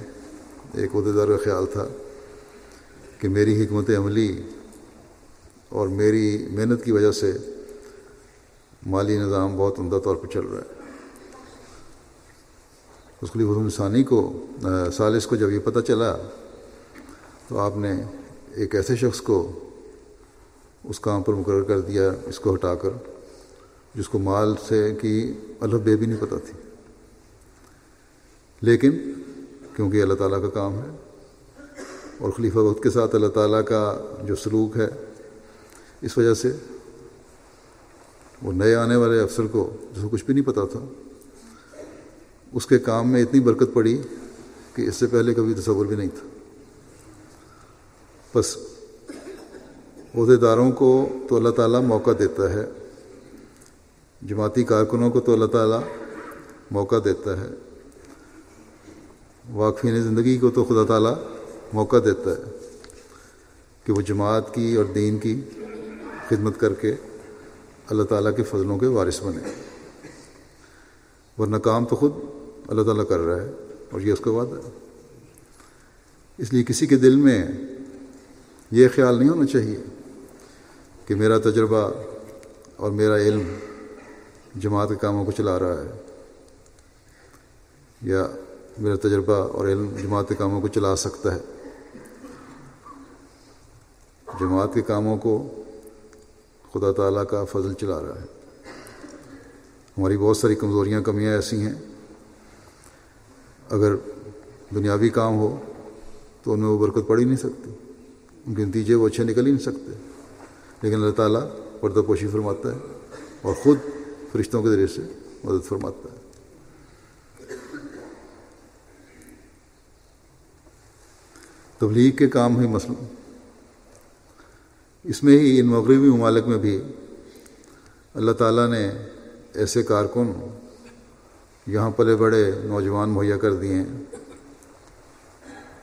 ایک عہدیدار کا خیال تھا کہ میری حکمت عملی اور میری محنت کی وجہ سے مالی نظام بہت عمدہ طور پر چل رہا ہے۔ اس خلیف ثانی کو سالس کو جب یہ پتہ چلا تو آپ نے ایک ایسے شخص کو اس کام پر مقرر کر دیا، اس کو ہٹا کر، جس کو مال سے کی اللہ بے بھی نہیں پتہ تھی۔ لیکن کیونکہ اللہ تعالیٰ کا کام ہے اور خلیفہ وقت کے ساتھ اللہ تعالیٰ کا جو سلوک ہے، اس وجہ سے وہ نئے آنے والے افسر کو جس کو کچھ بھی نہیں پتہ تھا، اس کے کام میں اتنی برکت پڑی کہ اس سے پہلے کبھی تصور بھی نہیں تھا۔ بس عہدے داروں کو تو اللہ تعالیٰ موقع دیتا ہے، جماعتی کارکنوں کو تو اللہ تعالیٰ موقع دیتا ہے۔ واقفین زندگی کو تو خدا تعالیٰ موقع دیتا ہے کہ وہ جماعت کی اور دین کی خدمت کر کے اللہ تعالیٰ کے فضلوں کے وارث بنے۔ ورنہ کام تو خود اللہ تعالیٰ کر رہا ہے اور یہ اس کا وعدہ ہے۔ اس لیے کسی کے دل میں یہ خیال نہیں ہونا چاہیے کہ میرا تجربہ اور میرا علم جماعت کے کاموں کو چلا رہا ہے یا میرا تجربہ اور علم جماعت کے کاموں کو چلا سکتا ہے۔ جماعت کے کاموں کو خدا تعالیٰ کا فضل چلا رہا ہے۔ ہماری بہت ساری کمزوریاں، کمیاں ایسی ہیں۔ اگر دنیاوی کام ہو تو ان میں وہ برکت پڑ ہی نہیں سکتی۔ ان کے نتیجے وہ اچھے نکل ہی نہیں سکتے۔ لیکن اللہ تعالیٰ پردہ پوشی فرماتا ہے اور خود فرشتوں کے ذریعے سے مدد فرماتا ہے۔ تبلیغ کے کام ہے مثلا اس میں ہی ان مغربی ممالک میں بھی اللہ تعالیٰ نے ایسے کارکن یہاں پلے بڑے نوجوان مہیا کر دیے ہیں،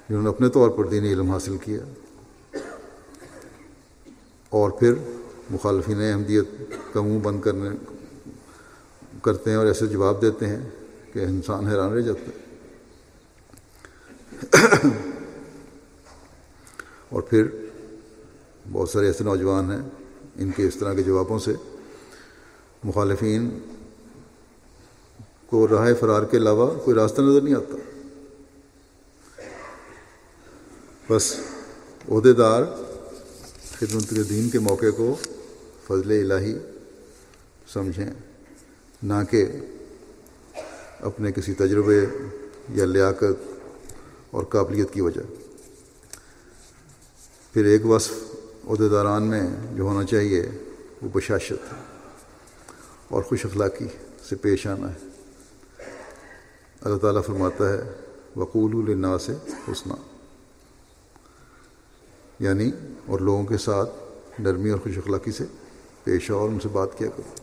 جنہوں نے اپنے طور پر دینی علم حاصل کیا۔ اور پھر مخالفین احمدیت کا منہ بند کرنے کرتے ہیں اور ایسے جواب دیتے ہیں کہ انسان حیران رہ جاتا ہے۔ اور پھر بہت سارے ایسے نوجوان ہیں، ان کے اس طرح کے جوابوں سے مخالفین کو راہ فرار کے علاوہ کوئی راستہ نظر نہیں آتا۔ بس عہدے دار خدمت کے دین کے موقع کو فضل الہی سمجھیں، نہ کہ اپنے کسی تجربے یا لیاقت اور قابلیت کی وجہ۔ پھر ایک وصف عہدے داران میں جو ہونا چاہیے، وہ بشاشت اور خوش اخلاقی سے پیش آنا ہے۔ اللہ تعالیٰ فرماتا ہے وقول النا سے حسنہ یعنی اور لوگوں کے ساتھ نرمی اور خوش اخلاقی سے پیش آؤ اور ان سے بات کیا کرو۔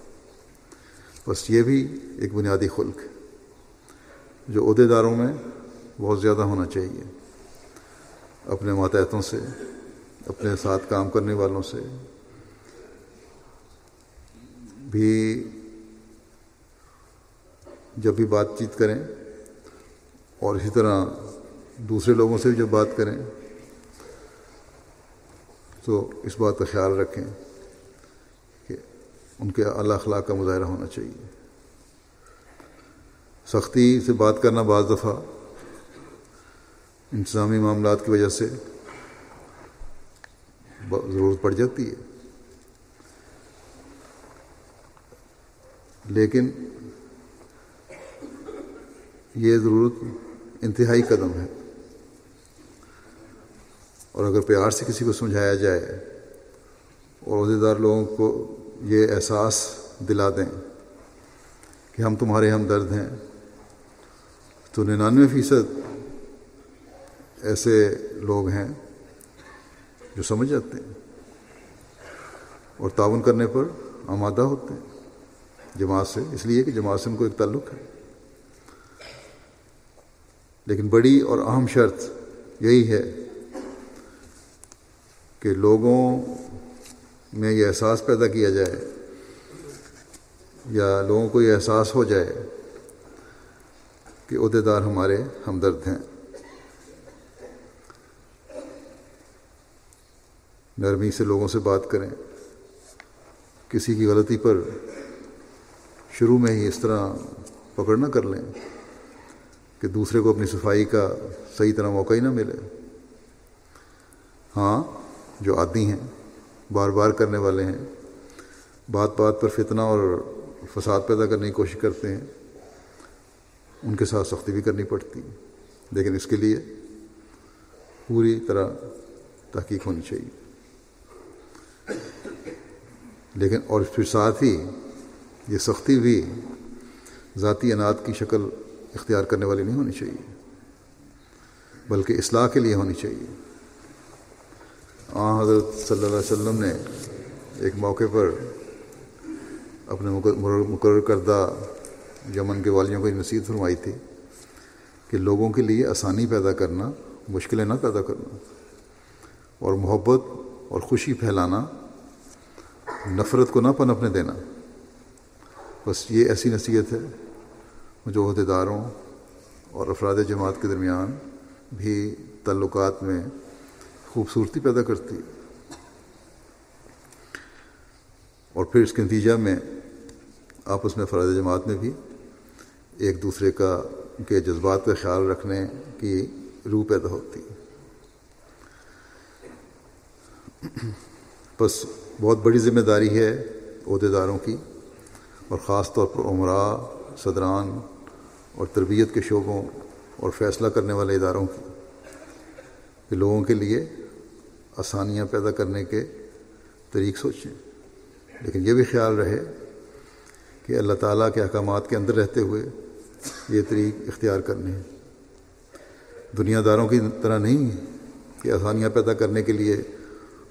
بس یہ بھی ایک بنیادی خلق ہے۔ جو عہدے داروں میں بہت زیادہ ہونا چاہیے۔ اپنے ماتحتوں سے اپنے ساتھ کام کرنے والوں سے بھی جب بھی بات چیت کریں اور اسی طرح دوسرے لوگوں سے بھی جب بات کریں تو اس بات کا خیال رکھیں کہ ان کے اللہ اخلاق کا مظاہرہ ہونا چاہیے۔ سختی سے بات کرنا بعض دفعہ انتظامی معاملات کی وجہ سے ضرورت پڑ جاتی ہے۔ لیکن یہ ضرورت انتہائی قدم ہے۔ اور اگر پیار سے کسی کو سمجھایا جائے اور عہدے دار لوگوں کو یہ احساس دلا دیں کہ ہم تمہارے ہمدرد ہیں، تو ننانوے فیصد ایسے لوگ ہیں جو سمجھ جاتے ہیں اور تعاون کرنے پر آمادہ ہوتے ہیں جماعت سے، اس لیے کہ جماعت سے ان کو ایک تعلق ہے۔ لیکن بڑی اور اہم شرط یہی ہے کہ لوگوں میں یہ احساس پیدا کیا جائے یا لوگوں کو یہ احساس ہو جائے کہ عہدے دار ہمارے ہمدرد ہیں۔ نرمی سے لوگوں سے بات کریں۔ کسی کی غلطی پر شروع میں ہی اس طرح پکڑ نہ کر لیں کہ دوسرے کو اپنی صفائی کا صحیح طرح موقع ہی نہ ملے۔ ہاں جو عادی ہیں، بار بار کرنے والے ہیں، بات بات پر فتنہ اور فساد پیدا کرنے کی کوشش کرتے ہیں، ان کے ساتھ سختی بھی کرنی پڑتی۔ لیکن اس کے لیے پوری طرح تحقیق ہونی چاہیے۔ لیکن اور پھر ساتھ ہی یہ سختی بھی ذاتی انعد کی شکل اختیار کرنے والی نہیں ہونی چاہیے، بلکہ اصلاح کے لیے ہونی چاہیے۔ آ حضرت صلی اللہ علیہ وسلم نے ایک موقع پر اپنے مقرر کردہ یمن کے والیوں کو یہ نصیحت فرمائی تھی کہ لوگوں کے لیے آسانی پیدا کرنا، مشکلیں نہ پیدا کرنا اور محبت اور خوشی پھیلانا نفرت کو نہ پنپنے دینا۔ بس یہ ایسی نصیحت ہے جو عہدے داروں اور افراد جماعت کے درمیان بھی تعلقات میں خوبصورتی پیدا کرتی۔ اور پھر اس کے نتیجہ میں آپس میں افراد جماعت میں بھی ایک دوسرے کا کے جذبات کا خیال رکھنے کی روح پیدا ہوتی۔ بس بہت بڑی ذمہ داری ہے عہدے داروں کی اور خاص طور پر عمرہ، صدران اور تربیت کے شعبوں اور فیصلہ کرنے والے اداروں کی، کہ لوگوں کے لیے آسانیاں پیدا کرنے کے طریق سوچیں۔ لیکن یہ بھی خیال رہے کہ اللہ تعالیٰ کے احکامات کے اندر رہتے ہوئے یہ طریق اختیار کرنے ہیں۔ دنیا داروں کی طرح نہیں کہ آسانیاں پیدا کرنے کے لیے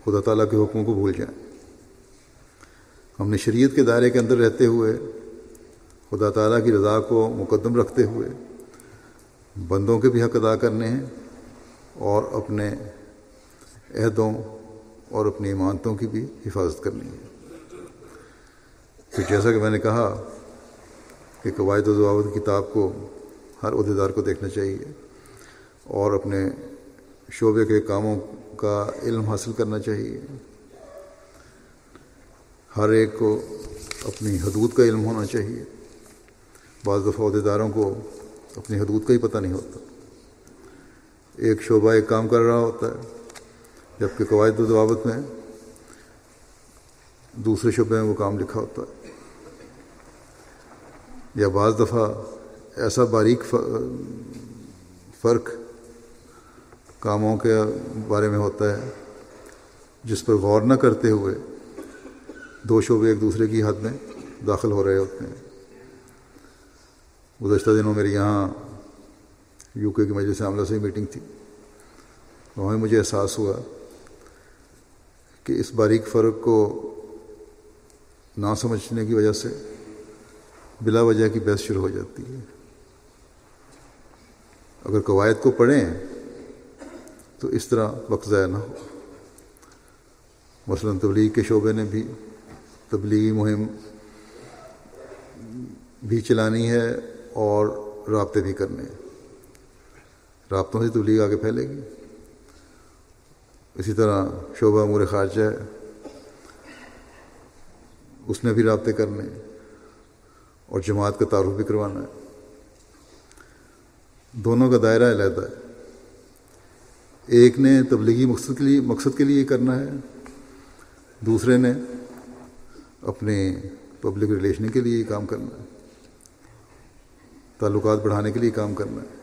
خدا تعالیٰ کے حکموں کو بھول جائیں۔ ہم نے شریعت کے دائرے کے اندر رہتے ہوئے، خدا تعالیٰ کی رضا کو مقدم رکھتے ہوئے بندوں کے بھی حق ادا کرنے ہیں اور اپنے عہدوں اور اپنی ایمانتوں کی بھی حفاظت کرنی ہے۔ تو جیسا کہ میں نے کہا کہ قواعد و ضوابط کتاب کو ہر عہدیدار کو دیکھنا چاہیے اور اپنے شعبے کے کاموں کا علم حاصل کرنا چاہیے۔ ہر ایک کو اپنی حدود کا علم ہونا چاہیے۔ بعض دفعہ عہدیداروں کو اپنی حدود کا ہی پتہ نہیں ہوتا۔ ایک شعبہ ایک کام کر رہا ہوتا ہے، جبکہ قواعد و ضوابط میں دوسرے شعبے میں وہ کام لکھا ہوتا ہے۔ یا بعض دفعہ ایسا باریک فرق کاموں کے بارے میں ہوتا ہے، جس پر غور نہ کرتے ہوئے دو شعبے ایک دوسرے کی حد میں داخل ہو رہے ہوتے ہیں۔ گزشتہ دنوں میری یہاں یو کے کی مجلس عاملہ سے میٹنگ تھی۔ وہاں مجھے احساس ہوا کہ اس باریک فرق کو نہ سمجھنے کی وجہ سے بلا وجہ کی بحث شروع ہو جاتی ہے۔ اگر قواعد کو پڑھیں تو اس طرح وقت ضائع نہ ہو۔ مثلا تبلیغ کے شعبے نے بھی تبلیغی مہم بھی چلانی ہے اور رابطے بھی کرنے ہیں۔ رابطوں سے تبلیغ آگے پھیلے گی۔ اسی طرح شعبہ امور خارجہ ہے۔ اس نے بھی رابطے کرنے اور جماعت کا تعارف بھی کروانا ہے۔ دونوں کا دائرہ علیحدہ ہے۔ ایک نے تبلیغی مقصد کے لیے، مقصد کے لیے کرنا ہے، دوسرے نے اپنے پبلک ریلیشن کے لیے کام کرنا ہے۔ تعلقات بڑھانے کے لیے کام کرنا ہے۔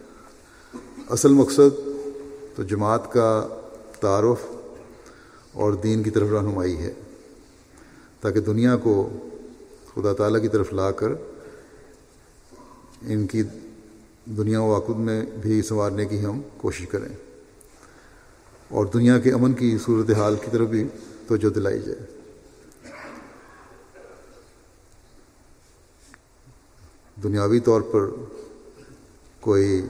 اصل مقصد تو جماعت کا تعارف اور دین کی طرف رہنمائی ہے۔ تاکہ دنیا کو خدا تعالیٰ کی طرف لا کر ان کی دنیا و واقع میں بھی سنوارنے کی ہم کوشش کریں۔ اور دنیا کے امن کی صورت حال کی طرف بھی توجہ دلائی جائے۔ دنیاوی طور پر کوئی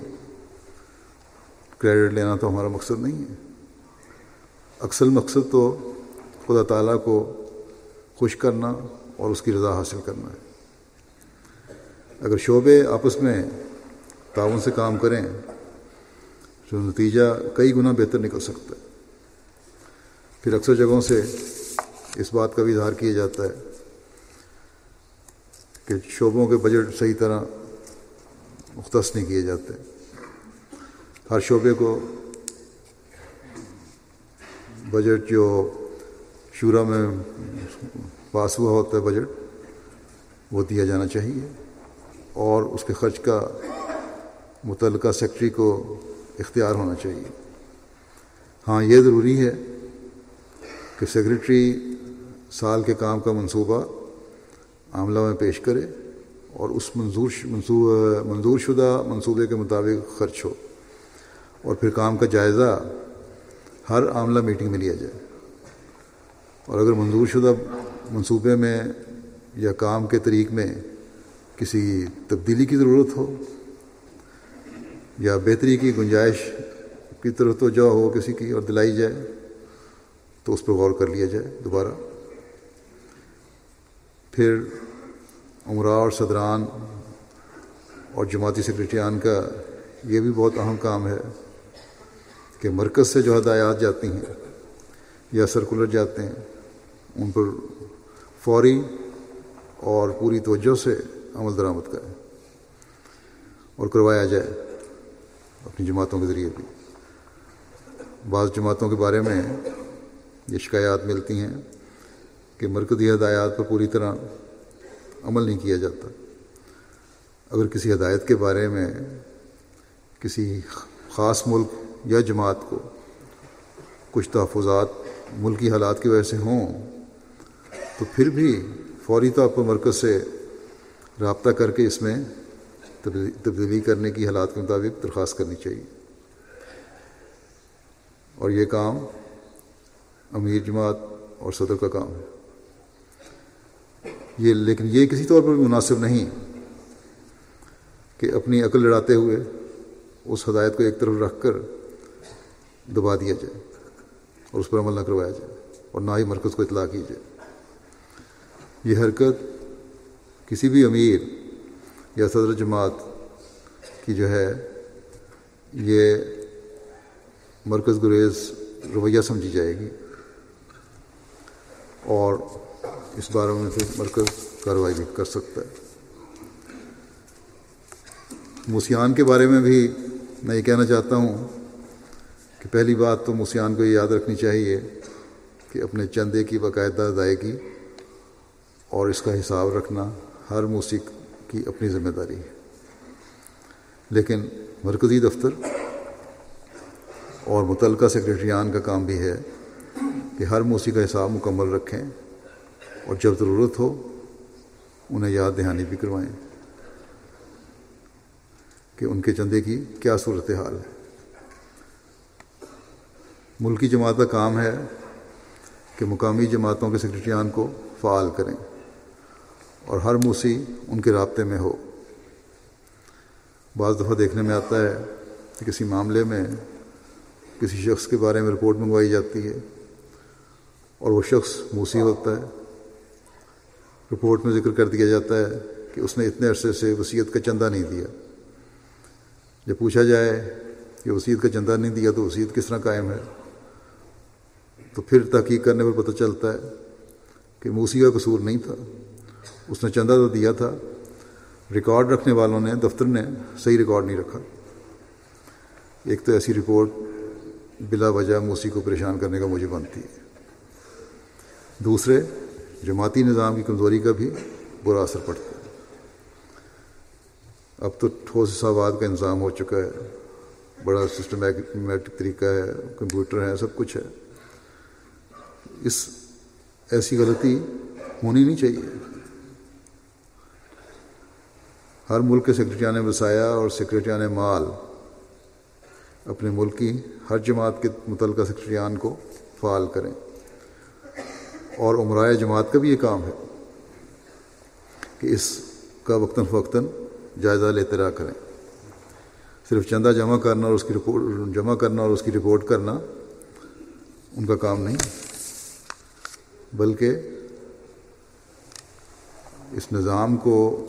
کریڈٹ لینا تو ہمارا مقصد نہیں ہے۔ اکثر مقصد تو خدا تعالیٰ کو خوش کرنا اور اس کی رضا حاصل کرنا ہے۔ اگر شعبے آپس میں تعاون سے کام کریں تو نتیجہ کئی گنا بہتر نکل سکتا ہے۔ پھر اکثر جگہوں سے اس بات کا بھی اظہار کیا جاتا ہے کہ شعبوں کے بجٹ صحیح طرح مختص نہیں کیے جاتے۔ ہر شعبے کو بجٹ جو شورا میں پاس ہوا ہوتا ہے بجٹ وہ دیا جانا چاہیے۔ اور اس کے خرچ کا متعلقہ سیکٹری کو اختیار ہونا چاہیے۔ ہاں یہ ضروری ہے کہ سیکرٹری سال کے کام کا منصوبہ عملہ میں پیش کرے اور اس منظور منظور شدہ منصوبے کے مطابق خرچ ہو اور پھر کام کا جائزہ ہر عاملہ میٹنگ میں لیا جائے۔ اور اگر منظور شدہ منصوبے میں یا کام کے طریق میں کسی تبدیلی کی ضرورت ہو یا بہتری کی گنجائش کی طرف تو جا ہو کسی کی اور دلائی جائے تو اس پر غور کر لیا جائے دوبارہ۔ پھر عمرہ اور صدران اور جماعتی سیکرٹریان کا یہ بھی بہت اہم کام ہے کہ مرکز سے جو ہدایات جاتی ہیں یا سرکولر جاتے ہیں، ان پر فوری اور پوری توجہ سے عمل درآمد کریں اور کروایا جائے اپنی جماعتوں کے ذریعے بھی۔ بعض جماعتوں کے بارے میں یہ شکایات ملتی ہیں کہ مرکزی ہدایات پر پوری طرح عمل نہیں کیا جاتا۔ اگر کسی ہدایت کے بارے میں کسی خاص ملک یا جماعت کو کچھ تحفظات ملکی حالات کی وجہ سے ہوں، تو پھر بھی فوری طور پر مرکز سے رابطہ کر کے اس میں تبدیلی کرنے کی حالات کے مطابق درخواست کرنی چاہیے۔ اور یہ کام امیر جماعت اور صدر کا کام ہے۔ یہ لیکن یہ کسی طور پر بھی مناسب نہیں کہ اپنی عقل لڑاتے ہوئے اس ہدایت کو ایک طرف رکھ کر دبا دیا جائے اور اس پر عمل نہ کروایا جائے اور نہ ہی مرکز کو اطلاع کی جائے۔ یہ حرکت کسی بھی امیر یا صدر جماعت کی جو ہے، یہ مرکز گریز رویہ سمجھی جائے گی اور اس بارے میں پھر مرکز کارروائی بھی کر سکتا ہے۔ موسیان کے بارے میں بھی میں یہ کہنا چاہتا ہوں کہ پہلی بات تو موسیان کو یہ یاد رکھنی چاہیے کہ اپنے چندے کی باقاعدہ ادائیگی اور اس کا حساب رکھنا ہر موسیق کی اپنی ذمہ داری ہے۔ لیکن مرکزی دفتر اور متعلقہ سیکریٹریان کا کام بھی ہے کہ ہر موسیقی کا حساب مکمل رکھیں۔ اور جب ضرورت ہو انہیں یاد دہانی بھی کروائیں کہ ان کے چندے کی کیا صورت حال ہے ملکی جماعت کا کام ہے کہ مقامی جماعتوں کے سیکرٹریان کو فعال کریں اور ہر موسی ان کے رابطے میں ہو۔ بعض دفعہ دیکھنے میں آتا ہے کہ کسی معاملے میں کسی شخص کے بارے میں رپورٹ منگوائی جاتی ہے اور وہ شخص موسی ہوتا ہے۔ رپورٹ میں ذکر کر دیا جاتا ہے کہ اس نے اتنے عرصے سے وصیت کا چندہ نہیں دیا۔ جب پوچھا جائے کہ وصیت کا چندہ نہیں دیا تو وصیت کس طرح قائم ہے؟ تو پھر تحقیق کرنے پر پتہ چلتا ہے کہ موسی کا قصور نہیں تھا۔ اس نے چندہ تو دیا تھا، ریکارڈ رکھنے والوں نے، دفتر نے صحیح ریکارڈ نہیں رکھا۔ ایک تو ایسی رپورٹ بلا وجہ موسی کو پریشان کرنے کا مجھے بنتی ہے۔ دوسرے جماعتی نظام کی کمزوری کا بھی برا اثر پڑتا ہے۔ اب تو ٹھوس حسابات کا انتظام ہو چکا ہے۔ بڑا سسٹمیٹک طریقہ ہے، کمپیوٹر ہے سب کچھ ہے۔ اس ایسی غلطی ہونی نہیں چاہیے۔ ہر ملک کے سیکرٹریان وسایا اور سیکرٹریان مال۔ اپنے ملک کی ہر جماعت کے متعلقہ سیکرٹریان کو فعال کریں۔ اور عمرائے جماعت کا بھی یہ کام ہے کہ اس کا وقتاً فوقتاً جائزہ لیتے رہا کریں۔ صرف چندہ جمع کرنا اور اس کی رپورٹ، جمع کرنا اور اس کی رپورٹ کرنا ان کا کام نہیں، بلکہ اس نظام کو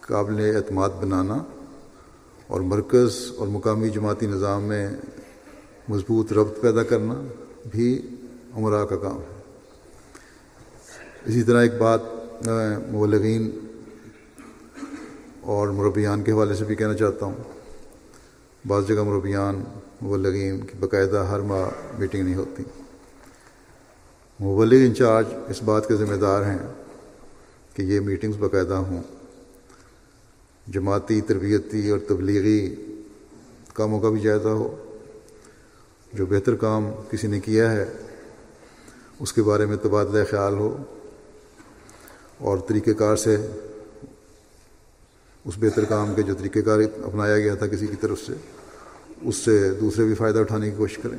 قابل اعتماد بنانا اور مرکز اور مقامی جماعتی نظام میں مضبوط ربط پیدا کرنا بھی عمرہ کا کام ہے۔ اسی طرح ایک بات میں اور مربیان کے حوالے سے بھی کہنا چاہتا ہوں۔ بعض جگہ مربیان، مبلغین کی باقاعدہ ہر ماہ میٹنگ نہیں ہوتی۔ مبلغ انچارج اس بات کے ذمہ دار ہیں کہ یہ میٹنگز باقاعدہ ہوں۔ جماعتی، تربیتی اور تبلیغی کاموں کا بھی جائزہ ہو۔ جو بہتر کام کسی نے کیا ہے، اس کے بارے میں تبادلہ خیال ہو۔ اور طریقہ کار سے اس بہتر کام کے جو طریقہ کار اپنایا گیا تھا کسی کی طرف سے، اس سے دوسرے بھی فائدہ اٹھانے کی کوشش کریں۔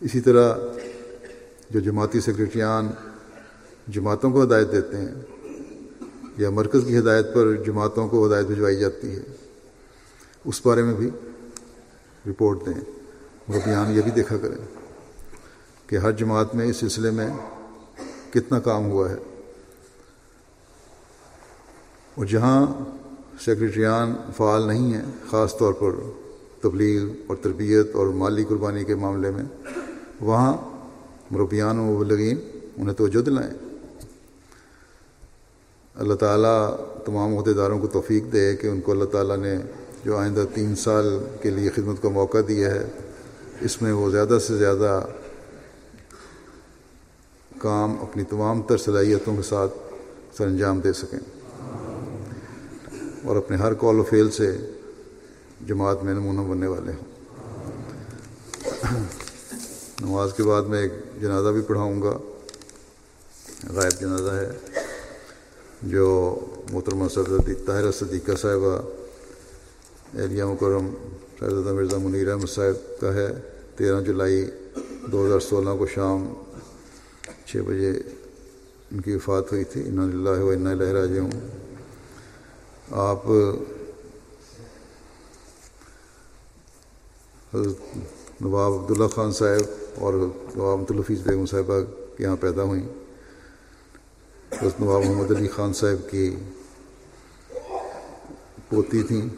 اسی طرح جو جماعتی سیکرٹریان جماعتوں کو ہدایت دیتے ہیں یا مرکز کی ہدایت پر جماعتوں کو ہدایت بھجوائی جاتی ہے، اس بارے میں بھی رپورٹ دیں۔ مربیان یہ بھی دیکھا کریں کہ ہر جماعت میں اس سلسلے میں کتنا کام ہوا ہے۔ اور جہاں سیکرٹریان فعال نہیں ہیں، خاص طور پر تبلیغ اور تربیت اور مالی قربانی کے معاملے میں، وہاں مربیان و مبلغین انہیں توجہ دلائیں۔ اللہ تعالیٰ تمام عہدیداروں کو توفیق دے کہ ان کو اللہ تعالیٰ نے جو آئندہ تین سال کے لیے خدمت کا موقع دیا ہے، اس میں وہ زیادہ سے زیادہ کام اپنی تمام تر صلاحیتوں کے ساتھ سر انجام دے سکیں۔ اور اپنے ہر کال و فیل سے جماعت میں نمونہ بننے والے ہوں۔ نماز کے بعد میں ایک جنازہ بھی پڑھاؤں گا۔ غائب جنازہ ہے۔ جو محترمہ صدر طاہرہ صدیقہ صاحبہ ایریا مکرم شہزادہ مرزا منیر احمد صاحب کا ہے۔ تیرہ جولائی دو ہزار سولہ کو شام چھ بجے ان کی وفات ہوئی تھی۔ انہ اللہ و انہ لہراج ہوں آپ، حضرت نواب عبداللہ خان صاحب اور نواب عبدالحفیظ بیگم صاحبہ کے یہاں پیدا ہوئیں۔ حضرت نواب محمد علی خان صاحب کی پوتی تھیں۔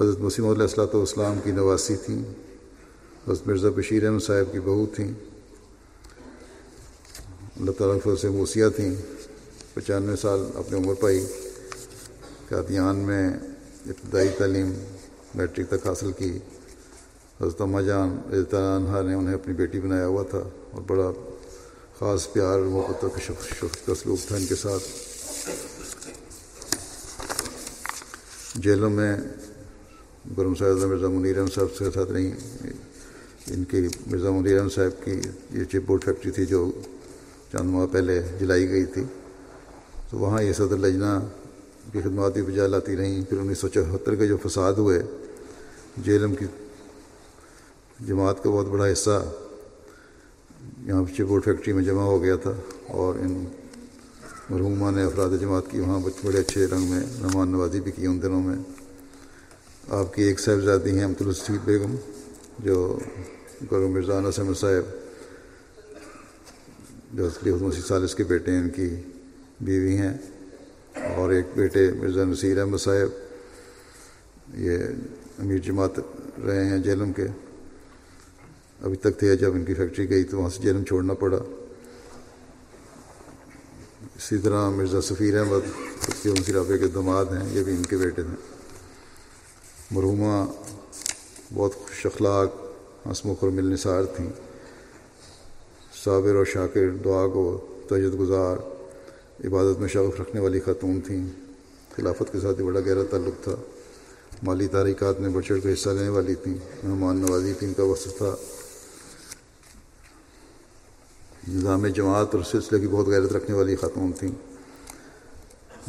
حضرت مسیم علیہ السلاۃ والسلام کی نواسی تھیں۔ حضرت مرزا بشیر احمد صاحب کی بہو تھیں۔ اللہ تعالیٰ سے موسیہ تھیں۔ پچانوے سال اپنی عمر پائی۔ قادیان میں ابتدائی تعلیم میٹرک تک حاصل کی۔ حضرت اما جان عنہ نے انہیں اپنی بیٹی بنایا ہوا تھا اور بڑا خاص پیار، محبت شفت کا سلوک تھا ان کے ساتھ۔ جیلوں میں گرم صاحب مرزا منیر احمد صاحب کے ساتھ نہیں ان کی مرزا منیر احمد صاحب کی یہ چپ بورڈ فیکٹری تھی جو چند ماہ پہلے جلائی گئی تھی۔ تو وہاں یہ صدر لجنا کی خدمات بھی بجا لاتی رہیں۔ پھر انیس سو چوہتر کے جو فساد ہوئے، جیلم کی جماعت کا بہت بڑا حصہ یہاں چپ بورڈ فیکٹری میں جمع ہو گیا تھا اور ان مرحوما نے افراد جماعت کی وہاں بڑے اچھے رنگ میں مہمان نوازی بھی کی ان دنوں میں۔ آپ کی ایک صاحبزادی ہیں امت الرسید بیگم، جو گرو مرزا احمد صاحب، جو اصلی مسیح سالس کے بیٹے ہیں، ان کی بیوی ہیں۔ اور ایک بیٹے مرزا نصیر احمد صاحب، یہ امیر جماعت رہے ہیں جیلم کے۔ ابھی تک تھے جب ان کی فیکٹری گئی تو وہاں سے جیلم چھوڑنا پڑا۔ اسی طرح مرزا سفیر احمد ان کی رابطے کے دماد ہیں، یہ بھی ان کے بیٹے تھے مرحومہ بہت خوش اخلاق ہنسمکھ اور ملنسار تھیں۔ صابر اور شاکر دعا کو تجد گزار عبادت میں شغف رکھنے والی خاتون تھیں۔ خلافت کے ساتھ ہی بڑا گہرا تعلق تھا۔ مالی تحریکات میں بڑھ چڑھ کے حصہ لینے والی تھیں۔ مہمان نوازی تھی ان کا وقت تھا۔ نظام جماعت اور سلسلے کی بہت غیرت رکھنے والی خاتون تھیں۔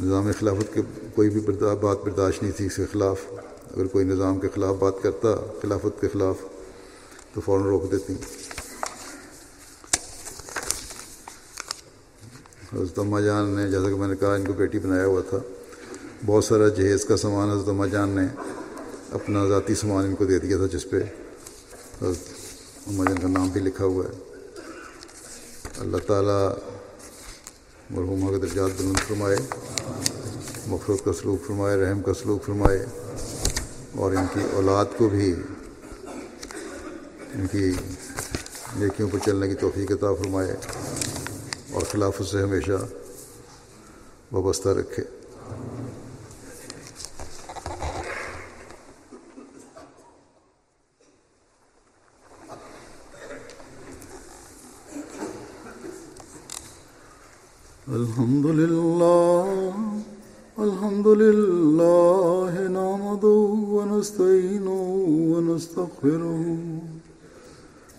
نظام خلافت کے کوئی بھی بات برداشت نہیں تھی اس کے خلاف۔ اگر کوئی نظام کے خلاف بات کرتا، خلافت کے خلاف تو فوراً روک دیتی۔ حضرت اما جان نے، جیسا کہ میں نے کہا، ان کو بیٹی بنایا ہوا تھا۔ بہت سارا جہیز کا سامان حضرت اما جان نے اپنا ذاتی سامان ان کو دے دیا تھا، جس پہ حضرت اما جان کا نام بھی لکھا ہوا ہے۔ اللہ تعالیٰ مرحومہ کے درجات بلند فرمائے مفرت کا سلوک فرمائے، رحم کا سلوک فرمائے، اور ان کی اولاد کو بھی، ان کی نیکیوں پر چلنے کی توفیق عطا فرمائے۔ اور خلافت سے ہمیشہ وابستہ رکھے۔ الحمد لله الحمد لله نعمده ونستعينه ونستغفره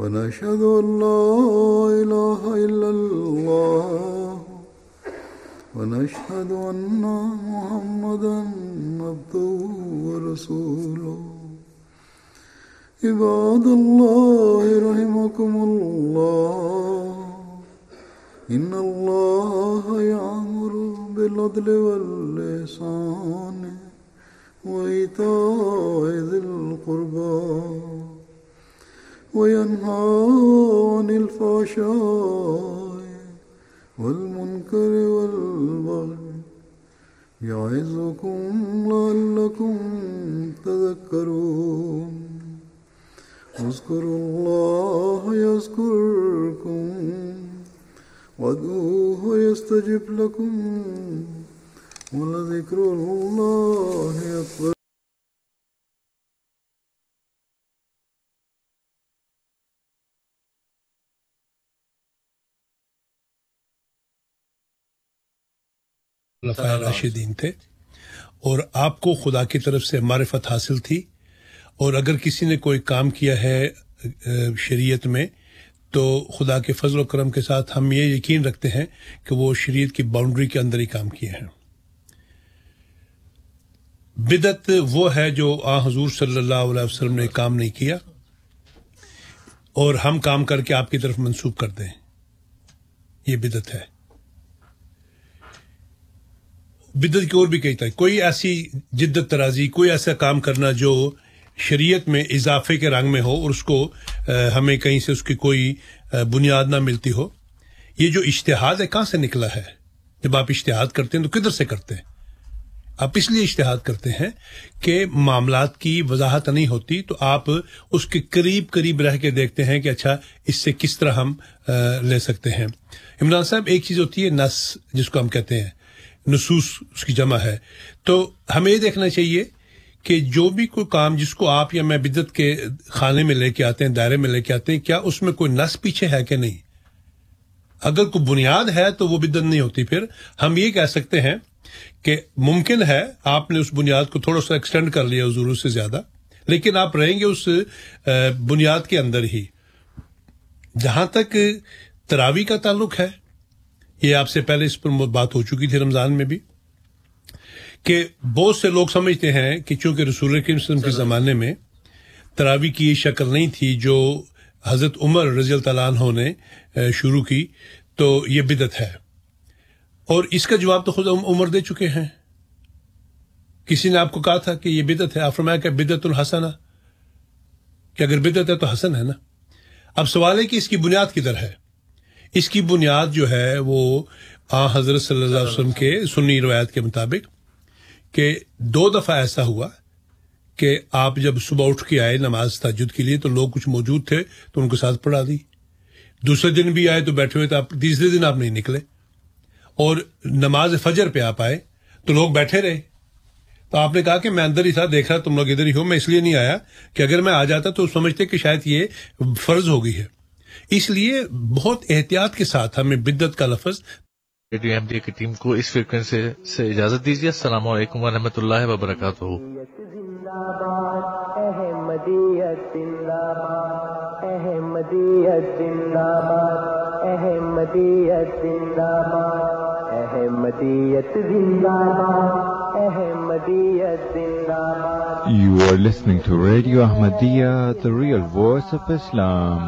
ونشهد أن لا إله إلا الله، ونشهد أن محمدا عبده ورسوله. عباد الله رحمكم الله، إن الله يأمر بالعدل واللسان وإيتاء ذي القربى. وينهى عن الفحشاء والمنكر والبغي يعظكم لعلكم تذكرون اذكروا الله يذكركم وادعوه يستجب لكم ولذكر الله أكبر راشدین تھے۔ اور آپ کو خدا کی طرف سے معرفت حاصل تھی۔ اور اگر کسی نے کوئی کام کیا ہے شریعت میں تو خدا کے فضل و کرم کے ساتھ ہم یہ یقین رکھتے ہیں کہ وہ شریعت کی باؤنڈری کے اندر ہی کام کیے ہیں۔ بدت وہ ہے جو آ حضور صلی اللہ علیہ وسلم نے کام نہیں کیا۔ اور ہم کام کر کے آپ کی طرف منسوخ کر دیں۔ یہ بدت ہے۔ بدت کی اور بھی کئی طرح کوئی ایسی جدت ترازی، کوئی ایسا کام کرنا جو شریعت میں اضافے کے رنگ میں ہو اور اس کو ہمیں کہیں سے اس کی کوئی بنیاد نہ ملتی ہو۔ یہ جو اشتہاد ہے، کہاں سے نکلا ہے؟ جب آپ اشتہاد کرتے ہیں تو کدھر سے کرتے ہیں؟ آپ اس لیے اشتہاد کرتے ہیں کہ معاملات کی وضاحت نہیں ہوتی تو آپ اس کے قریب قریب رہ کے دیکھتے ہیں کہ اچھا اس سے کس طرح ہم لے سکتے ہیں۔ عمران صاحب، ایک چیز ہوتی ہے، نس، جس کو ہم کہتے ہیں۔ نصوص اس کی جمع ہے۔ تو ہمیں یہ دیکھنا چاہیے کہ جو بھی کوئی کام جس کو آپ یا میں بدت کے خانے میں لے کے آتے ہیں، دائرے میں لے کے آتے ہیں، کیا اس میں کوئی نس پیچھے ہے کہ نہیں؟ اگر کوئی بنیاد ہے تو وہ بدت نہیں ہوتی۔ پھر ہم یہ کہہ سکتے ہیں کہ ممکن ہے آپ نے اس بنیاد کو تھوڑا سا ایکسٹینڈ کر لیا ضرور سے زیادہ، لیکن آپ رہیں گے اس بنیاد کے اندر ہی۔ جہاں تک تراوی کا تعلق ہے یہ آپ سے پہلے اس پر بات ہو چکی تھی رمضان میں بھی، کہ بہت سے لوگ سمجھتے ہیں کہ چونکہ رسول وسلم کے زمانے میں تراوی کی یہ شکل نہیں تھی جو حضرت عمر رضی اللہ عنہ نے شروع کی، تو یہ بدت ہے۔ اور اس کا جواب تو خود عمر دے چکے ہیں۔ کسی نے آپ کو کہا تھا کہ یہ بدت ہے؟ فرمایا کہ بدت الحسن کہ اگر بدت ہے تو حسن ہے نا۔ اب سوال ہے کہ اس کی بنیاد کدھر ہے؟ اس کی بنیاد جو ہے وہ آ حضرت صلی اللہ علیہ وسلم کے سنی روایت کے مطابق کہ دو دفعہ ایسا ہوا کہ آپ جب صبح اٹھ کے آئے نماز تاجد کے لیے تو لوگ کچھ موجود تھے تو ان کے ساتھ پڑھا دی۔ دوسرے دن بھی آئے تو بیٹھے ہوئے تھے آپ تیسرے دن آپ نہیں نکلے۔ اور نماز فجر پہ آپ آئے تو لوگ بیٹھے رہے۔ تو آپ نے کہا کہ میں اندر ہی تھا، دیکھ رہا تم لوگ ادھر ہی ہو، میں اس لیے نہیں آیا کہ اگر میں آ جاتا تو سمجھتے کہ شاید یہ فرض ہو گئی ہے۔ اس لیے بہت احتیاط کے ساتھ ہمیں بدت کا لفظ ریڈیو احمدیہ کی ٹیم کو اس فریکوینسی سے اجازت دیجیے۔ السلام علیکم ورحمۃ اللہ وبرکاتہ۔ احمدیت زندہ باد احمدیت زندہ باد احمدیت زندہ باد احمدیت زندہ باد احمدیت زندہ باد۔ You are listening to Radio Ahmadiyya, the real voice of Islam.